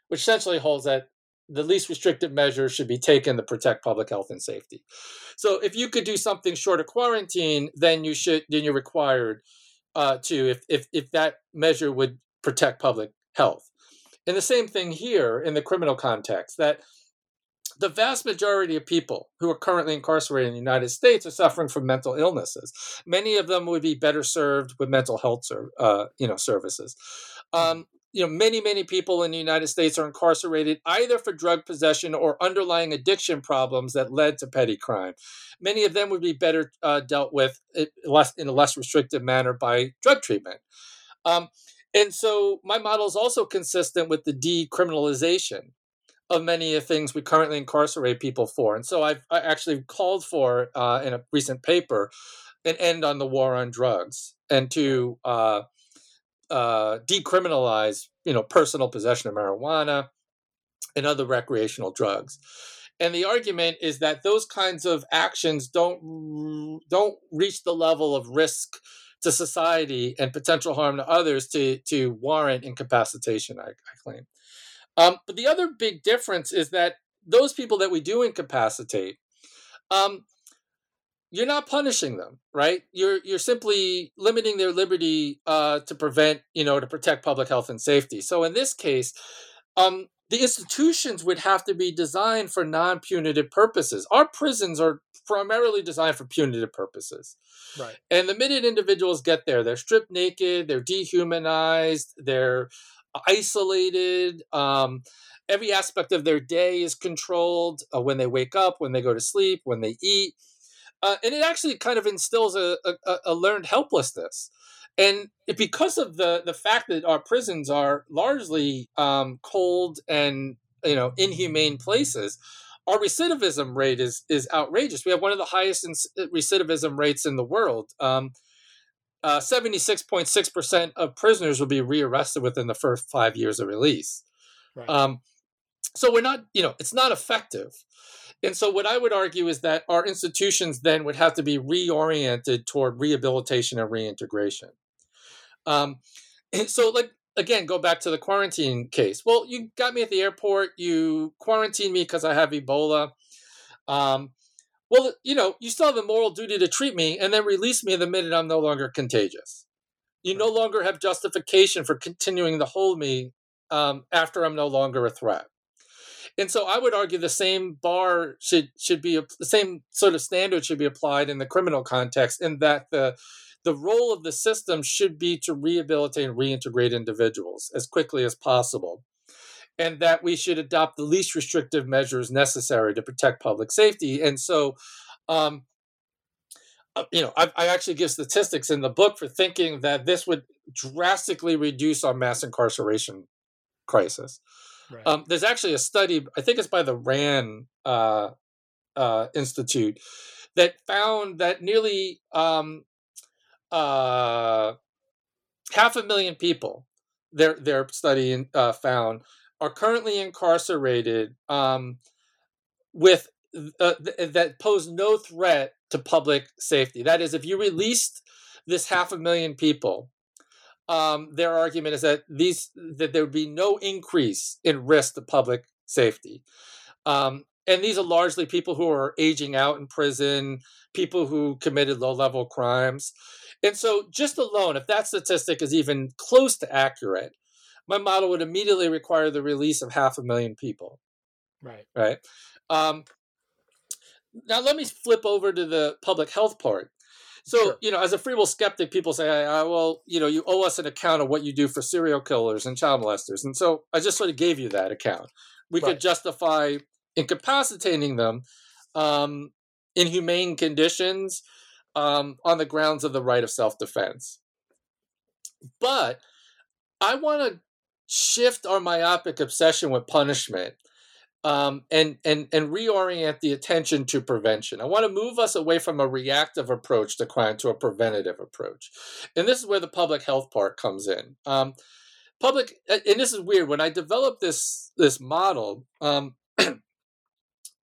which essentially holds that the least restrictive measures should be taken to protect public health and safety. So if you could do something short of quarantine, then you should then you're required uh, to if, if if that measure would protect public health. And the same thing here in the criminal context that the vast majority of people who are currently incarcerated in the United States are suffering from mental illnesses. Many of them would be better served with mental health, uh, you know, services. Um, you know, many many people in the United States are incarcerated either for drug possession or underlying addiction problems that led to petty crime. Many of them would be better uh, dealt with in a less restrictive manner by drug treatment. Um, and so my model is also consistent with the decriminalization of many of things we currently incarcerate people for. And so I've I actually called for uh, in a recent paper an end on the war on drugs and to uh, uh, decriminalize, you know, personal possession of marijuana and other recreational drugs. And the argument is that those kinds of actions don't don't reach the level of risk to society and potential harm to others to, to warrant incapacitation, I, I claim. Um, but the other big difference is that those people that we do incapacitate, um, you're not punishing them, right? You're you're simply limiting their liberty uh, to prevent, you know, to protect public health and safety. So in this case, um, the institutions would have to be designed for non-punitive purposes. Our prisons are primarily designed for punitive purposes. Right. And the minute individuals get there, they're stripped naked, they're dehumanized, they're isolated. Um, every aspect of their day is controlled uh, when they wake up, when they go to sleep, when they eat. Uh, and it actually kind of instills a, a, a learned helplessness and because of the the fact that our prisons are largely um, cold and you know inhumane places our recidivism rate is is outrageous. We have one of the highest recidivism rates in the world. Um, uh, 76.6% of prisoners will be rearrested within the first five years of release. Right. um, so we're not you know it's not effective. And so what i would argue is that our institutions then would have to be reoriented toward rehabilitation and reintegration. Um, so like again, go back to the quarantine case. Well, you got me at the airport. You quarantined me because I have Ebola. Um, well, you know, you still have a moral duty to treat me and then release me the minute I'm no longer contagious. You no longer have justification for continuing to hold me um, after I'm no longer a threat. And so I would argue the same bar should should be the same sort of standard should be applied in the criminal context, in that the the role of the system should be to rehabilitate and reintegrate individuals as quickly as possible and that we should adopt the least restrictive measures necessary to protect public safety and so um, uh, you know I, I, actually give statistics in the book for thinking that this would drastically reduce our mass incarceration crisis right. um, there's actually a study i think it's by the RAND uh, uh, institute that found that nearly um, uh, half a million people their their study uh, found are currently incarcerated um, with uh, th- that pose no threat to public safety. That is, if you released this half a million people, um, their argument is that these that there would be no increase in risk to public safety. Um, and these are largely people who are aging out in prison, people who committed low level crimes. And so, just alone, if that statistic is even close to accurate, my model would immediately require the release of half a million people. Right. Right. Um, now, let me flip over to the public health part. So, sure. you know, as a free will skeptic, people say, well, you know, you owe us an account of what you do for serial killers and child molesters. And so I just sort of gave you that account. We right. could justify incapacitating them um, in humane conditions um, on the grounds of the right of self defense. But I want to shift our myopic obsession with punishment um, and and and reorient the attention to prevention. I want to move us away from a reactive approach to crime to a preventative approach, and this is where the public health part comes in. Um, public, and this is weird. When I developed this this model, um,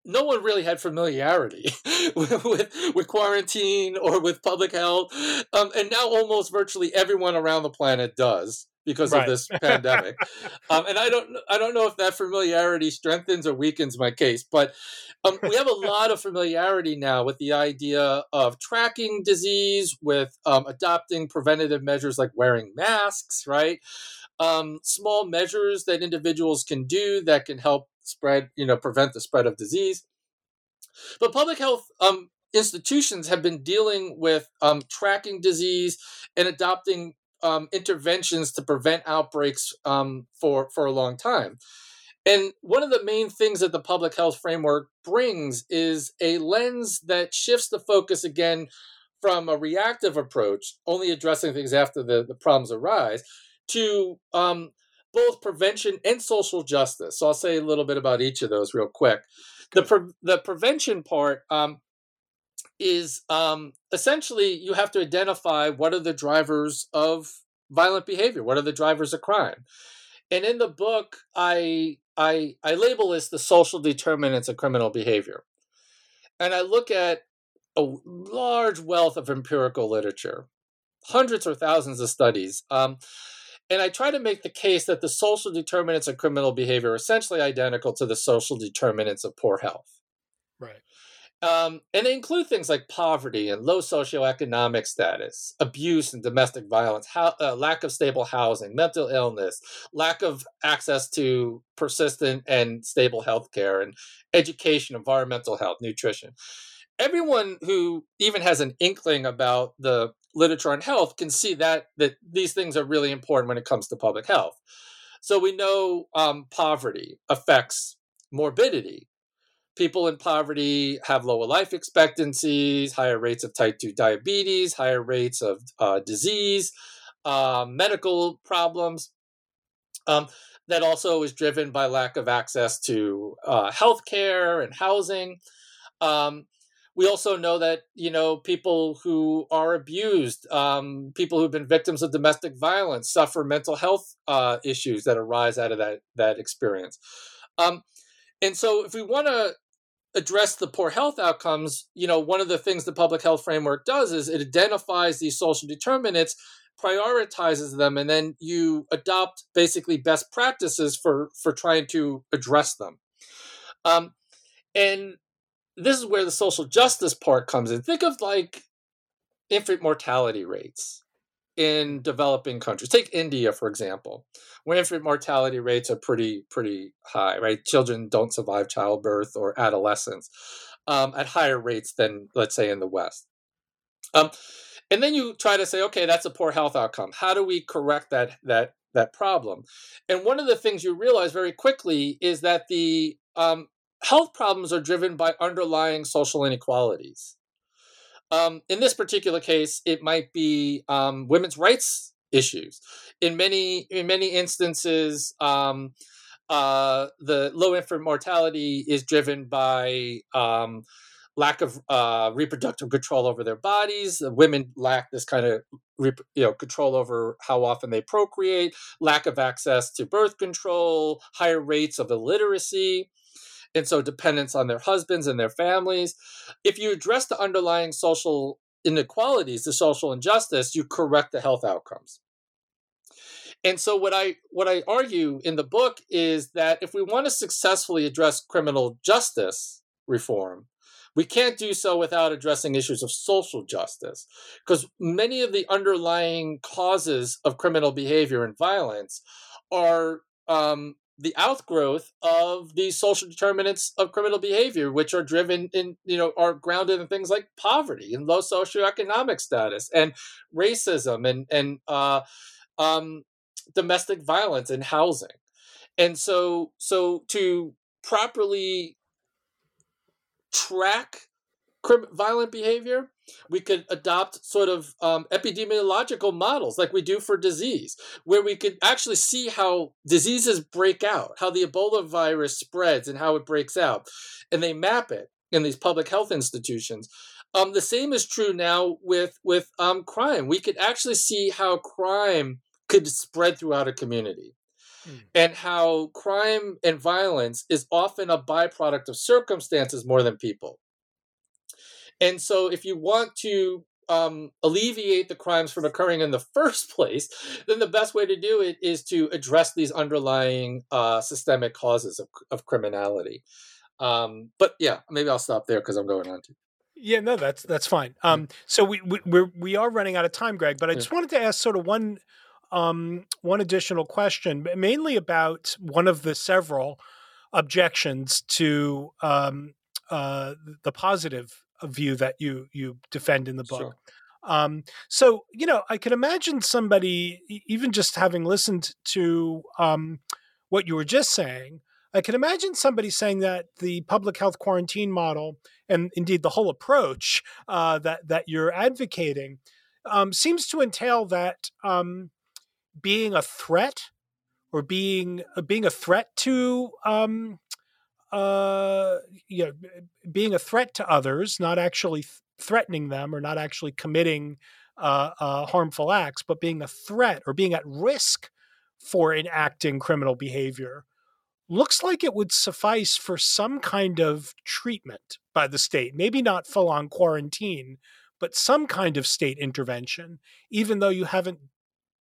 no one really had familiarity with, with, with, quarantine or with public health, um, and now almost virtually everyone around the planet does because right. of this pandemic. Um, and I don't I don't know if that familiarity strengthens or weakens my case, but um, we have a lot of familiarity now with the idea of tracking disease, with um, adopting preventative measures like wearing masks, right? Um, small measures that individuals can do that can help spread, you know, prevent the spread of disease. But public health um, institutions have been dealing with um, tracking disease and adopting um, interventions to prevent outbreaks um, for for a long time. And one of the main things that the public health framework brings is a lens that shifts the focus again from a reactive approach, only addressing things after the, the problems arise, to um, both prevention and social justice. So I'll say a little bit about each of those real quick. The pre- the prevention part um, is um, essentially you have to identify what are the drivers of violent behavior, what are the drivers of crime, and in the book I I I label this the social determinants of criminal behavior, and I look at a large wealth of empirical literature, hundreds or thousands of studies. Um, and I try to make the case that the social determinants of criminal behavior are essentially identical to the social determinants of poor health. Right. Um, and they include things like poverty and low socioeconomic status, abuse and domestic violence, how, uh, lack of stable housing, mental illness, lack of access to persistent and stable health care, and education, environmental health, nutrition. Everyone who even has an inkling about the literature on health can see that that these things are really important when it comes to public health. So we know um, poverty affects morbidity. People in poverty have lower life expectancies, higher rates of type 2 diabetes, higher rates of uh, disease, uh, medical problems. Um, that also is driven by lack of access to uh, health care and housing. Um, we also know that you know people who are abused um, people who've been victims of domestic violence suffer mental health uh, issues that arise out of that that experience. Um, and so if we want to address the poor health outcomes you know one of the things the public health framework does is it identifies these social determinants prioritizes them and then you adopt basically best practices for for trying to address them. Um, and this is where the social justice part comes in. Think of like infant mortality rates in developing countries. Take India, for example, where infant mortality rates are pretty pretty high, right? Children don't survive childbirth or adolescence um, at higher rates than, let's say, in the West. Um, and then you try to say, okay, that's a poor health outcome. How do we correct that that that problem? And one of the things you realize very quickly is that the um, health problems are driven by underlying social inequalities. Um, in this particular case, it might be um, women's rights issues. In many in many instances, um, uh, the low infant mortality is driven by um, lack of uh, reproductive control over their bodies. Women lack this kind of you know control over how often they procreate. Lack of access to birth control. Higher rates of illiteracy and so dependence on their husbands and their families. If you address the underlying social inequalities, the social injustice, you correct the health outcomes. And so what I what I argue in the book is that if we want to successfully address criminal justice reform, we can't do so without addressing issues of social justice because many of the underlying causes of criminal behavior and violence are um, the outgrowth of these social determinants of criminal behavior, which are driven in, you know, are grounded in things like poverty and low socioeconomic status and racism and and uh, um, domestic violence and housing. And so, so to properly track violent behavior, we could adopt sort of um, epidemiological models like we do for disease, where we could actually see how diseases break out, how the Ebola virus spreads and how it breaks out. And they map it in these public health institutions. Um, the same is true now with, with um, crime. We could actually see how crime could spread throughout a community. Hmm. And how crime and violence is often a byproduct of circumstances more than people. And so, if you want to um, alleviate the crimes from occurring in the first place, then the best way to do it is to address these underlying uh, systemic causes of, of criminality. Um, but yeah, maybe I'll stop there because I'm going on to. Yeah, no, that's that's fine. Um, so we we we're, we are running out of time, Greg. But I just yeah. wanted to ask sort of one um, one additional question, mainly about one of the several objections to um, uh, the positive view that you you defend in the book. Sure. Um, so you know, I can imagine somebody, even just having listened to um, what you were just saying, I can imagine somebody saying that the public health quarantine model, and indeed the whole approach uh, that that you're advocating, um, seems to entail that um, being a threat or being uh, being a threat to um, uh, you know being a threat to others, not actually th- threatening them or not actually committing uh, uh, harmful acts, but being a threat or being at risk for enacting criminal behavior looks like it would suffice for some kind of treatment by the state. Maybe not full on quarantine, but some kind of state intervention, even though you haven't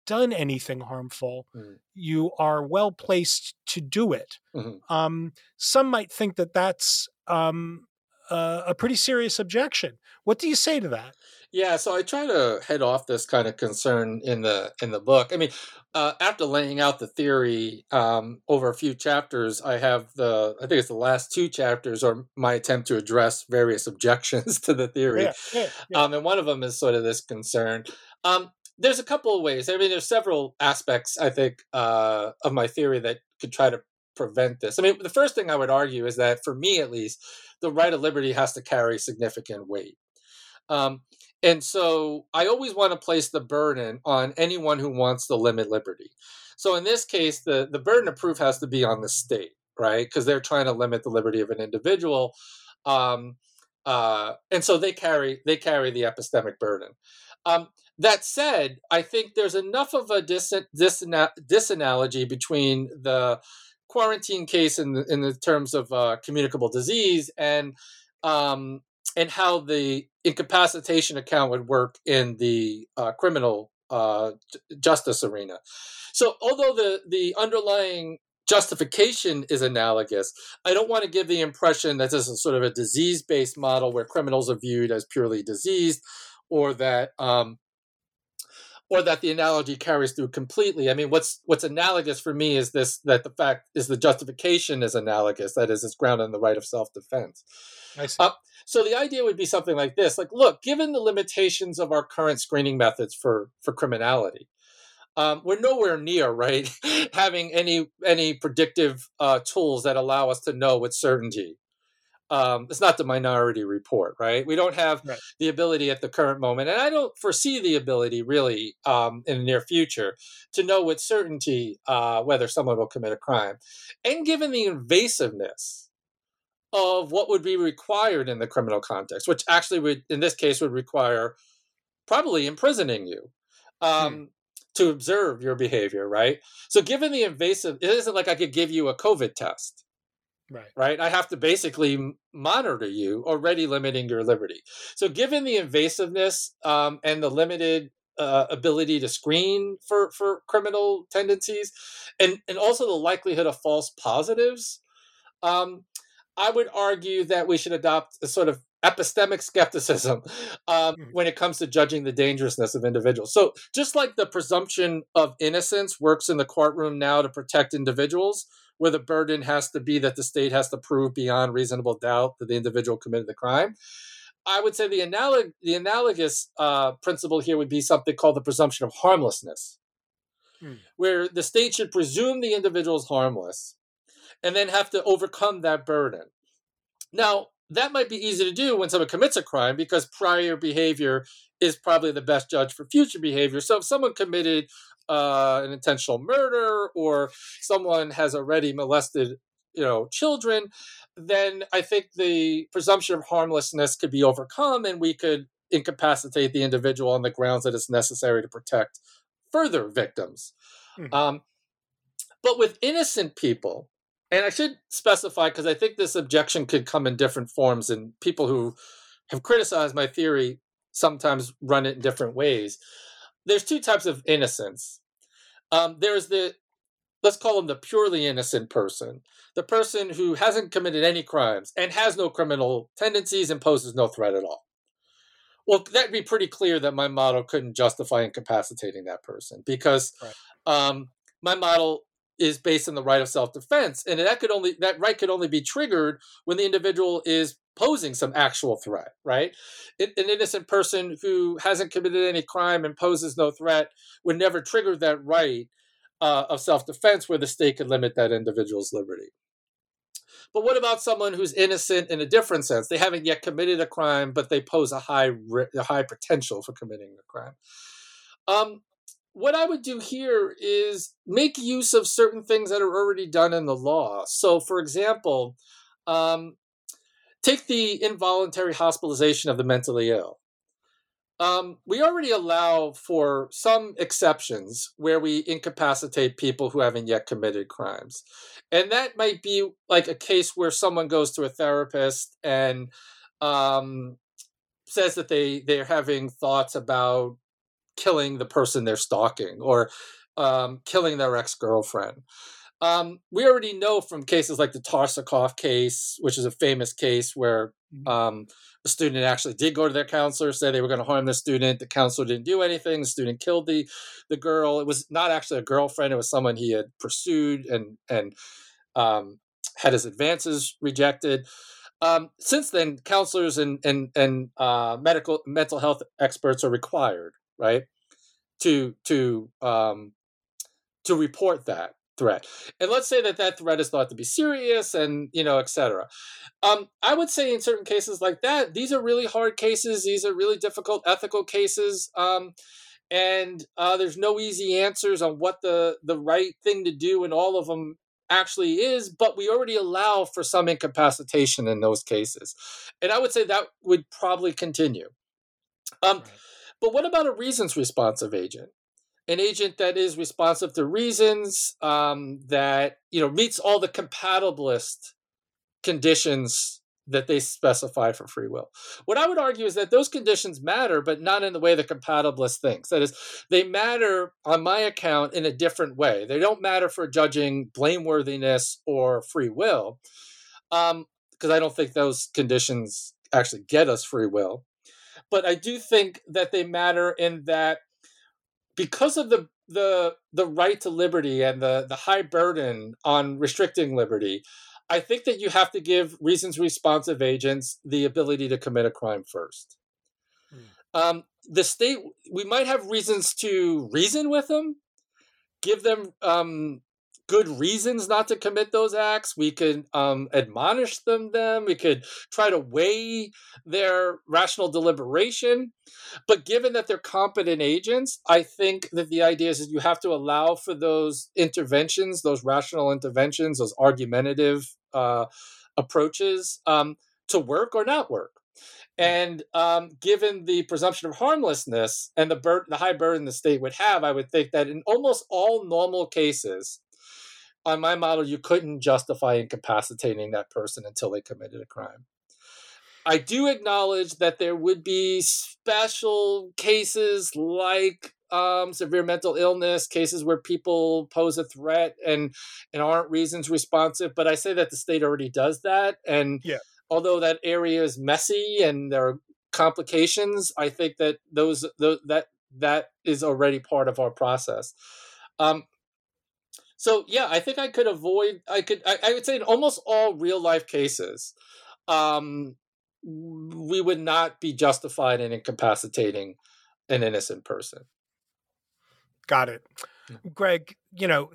done anything harmful, mm-hmm. you are well placed to do it. Mm-hmm. Um, some might think that that's um, uh, a pretty serious objection. What do you say to that? Yeah, so I try to head off this kind of concern in the in the book. I mean, uh, after laying out the theory um, over a few chapters, I have the I think it's the last two chapters are my attempt to address various objections to the theory, yeah, yeah, yeah. Um, and one of them is sort of this concern. Um, there's a couple of ways. I mean, there's several aspects I think uh, of my theory that could try to prevent this. I mean, the first thing I would argue is that, for me at least, the right of liberty has to carry significant weight. Um, and so I always want to place the burden on anyone who wants to limit liberty. So in this case, the, the burden of proof has to be on the state, right? Because they're trying to limit the liberty of an individual. Um, uh, and so they carry they carry the epistemic burden. Um, that said, I think there's enough of a dis- disana- disanalogy between the quarantine case in the, in the terms of uh, communicable disease and um, and how the incapacitation account would work in the uh, criminal uh, justice arena. So, although the the underlying justification is analogous, I don't want to give the impression that this is sort of a disease based model where criminals are viewed as purely diseased, or that um, or that the analogy carries through completely. I mean, what's what's analogous for me is this that the fact is the justification is analogous. That is, it's grounded in the right of self defense. Uh, so the idea would be something like this: like, look, given the limitations of our current screening methods for for criminality, um, we're nowhere near right having any any predictive uh, tools that allow us to know with certainty um, it's not the minority report, right? We don't have right. the ability at the current moment, and I don't foresee the ability really um, in the near future to know with certainty uh, whether someone will commit a crime. And given the invasiveness of what would be required in the criminal context, which actually would, in this case, would require probably imprisoning you. Um, hmm. To observe your behavior, right? So, given the invasive, it isn't like I could give you a COVID test Right. Right. I have to basically monitor you, already limiting your liberty. So, given the invasiveness um, and the limited uh, ability to screen for for criminal tendencies, and and also the likelihood of false positives. Um, I would argue that we should adopt a sort of epistemic skepticism um, mm. when it comes to judging the dangerousness of individuals. So, just like the presumption of innocence works in the courtroom now to protect individuals, where the burden has to be that the state has to prove beyond reasonable doubt that the individual committed the crime. I would say the, analog- the analogous uh, principle here would be something called the presumption of harmlessness, mm. where the state should presume the individual is harmless and then have to overcome that burden. Now, that might be easy to do when someone commits a crime because prior behavior is probably the best judge for future behavior. So if someone committed uh, an intentional murder or someone has already molested, you know, children, then I think the presumption of harmlessness could be overcome, and we could incapacitate the individual on the grounds that it's necessary to protect further victims. Mm-hmm. Um, but with innocent people, and I should specify because I think this objection could come in different forms, and people who have criticized my theory sometimes run it in different ways. There's two types of innocence. Um, there's the let's call them the purely innocent person, the person who hasn't committed any crimes and has no criminal tendencies and poses no threat at all. Well, that'd be pretty clear that my model couldn't justify incapacitating that person because right. um, my model is based on the right of self-defense and that could only that right could only be triggered when the individual is posing some actual threat right? An innocent person who hasn't committed any crime and poses no threat would never trigger that right uh, of self-defense where the state could limit that individual's liberty. But what about someone who's innocent in a different sense? They haven't yet committed a crime but they pose a high a high potential for committing a crime. Um, what I would do here is make use of certain things that are already done in the law. So, for example, um, take the involuntary hospitalization of the mentally ill. Um, we already allow for some exceptions where we incapacitate people who haven't yet committed crimes. And that might be like a case where someone goes to a therapist and um, says that they, they're having thoughts about killing the person they're stalking or um, killing their ex girlfriend. Um, we already know from cases like the Tarasoff case, which is a famous case where mm-hmm. um, the student actually did go to their counselor, said they were going to harm the student. The counselor didn't do anything. The student killed the the girl. It was not actually a girlfriend. It was someone he had pursued and and um, had his advances rejected. Um, since then, counselors and and and uh, medical mental health experts are required right? To to um, to report that threat. And let's say that that threat is thought to be serious and, you know, et cetera. Um, I would say in certain cases like that, these are really hard cases. These are really difficult ethical cases. Um, and uh, there's no easy answers on what the, the right thing to do in all of them actually is, but we already allow for some incapacitation in those cases. And I would say that would probably continue. Um, right. But what about a reasons responsive agent? An agent that is responsive to reasons um, that you know meets all the compatibilist conditions that they specify for free will. What I would argue is that those conditions matter, but not in the way the compatibilist thinks. That is, they matter on my account in a different way. They don't matter for judging blameworthiness or free will, because um, I don't think those conditions actually get us free will but I do think that they matter in that because of the the the right to liberty and the the high burden on restricting liberty, I think that you have to give reasons responsive agents the ability to commit a crime first. Hmm. Um, the state, we might have reasons to reason with them, give them um, good reasons not to commit those acts. We could um, admonish them. Them. We could try to weigh their rational deliberation. But given that they're competent agents, I think that the idea is that you have to allow for those interventions, those rational interventions, those argumentative uh, approaches um, to work or not work. And um, given the presumption of harmlessness and the, bur- the high burden the state would have, I would think that in almost all normal cases, on my model, you couldn't justify incapacitating that person until they committed a crime. I do acknowledge that there would be special cases like um, severe mental illness, cases where people pose a threat and and aren't reasons responsive. But I say that the state already does that, and yeah. although that area is messy and there are complications, I think that those, those that that is already part of our process. Um, so yeah, I think I could avoid. I could. I, I would say in almost all real life cases, um, we would not be justified in incapacitating an innocent person. Got it. Gregg, you know,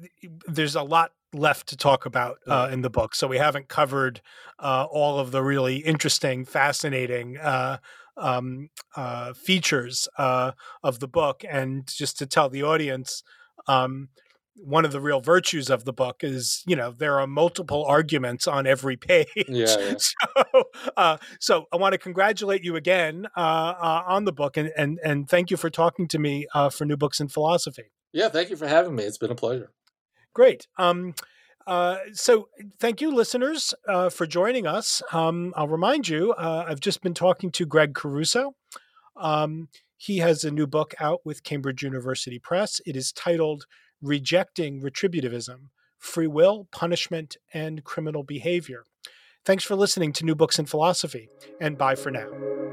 there's a lot left to talk about uh, in the book. So we haven't covered uh, all of the really interesting, fascinating uh, um, uh, features uh, of the book. And just to tell the audience, um, one of the real virtues of the book is you know there are multiple arguments on every page. yeah, yeah. so uh, so i want to congratulate you again uh, uh, on the book and, and and thank you for talking to me uh, for new books in philosophy. Yeah thank you for having me. It's been a pleasure. Great. Um, uh, so thank you listeners uh, for joining us. Um, i'll remind you i've just been talking to greg caruso. Um, he has a new book out with cambridge university press. It is titled rejecting retributivism, free will, punishment, and criminal behavior. Thanks for listening to New Books in Philosophy, and bye for now.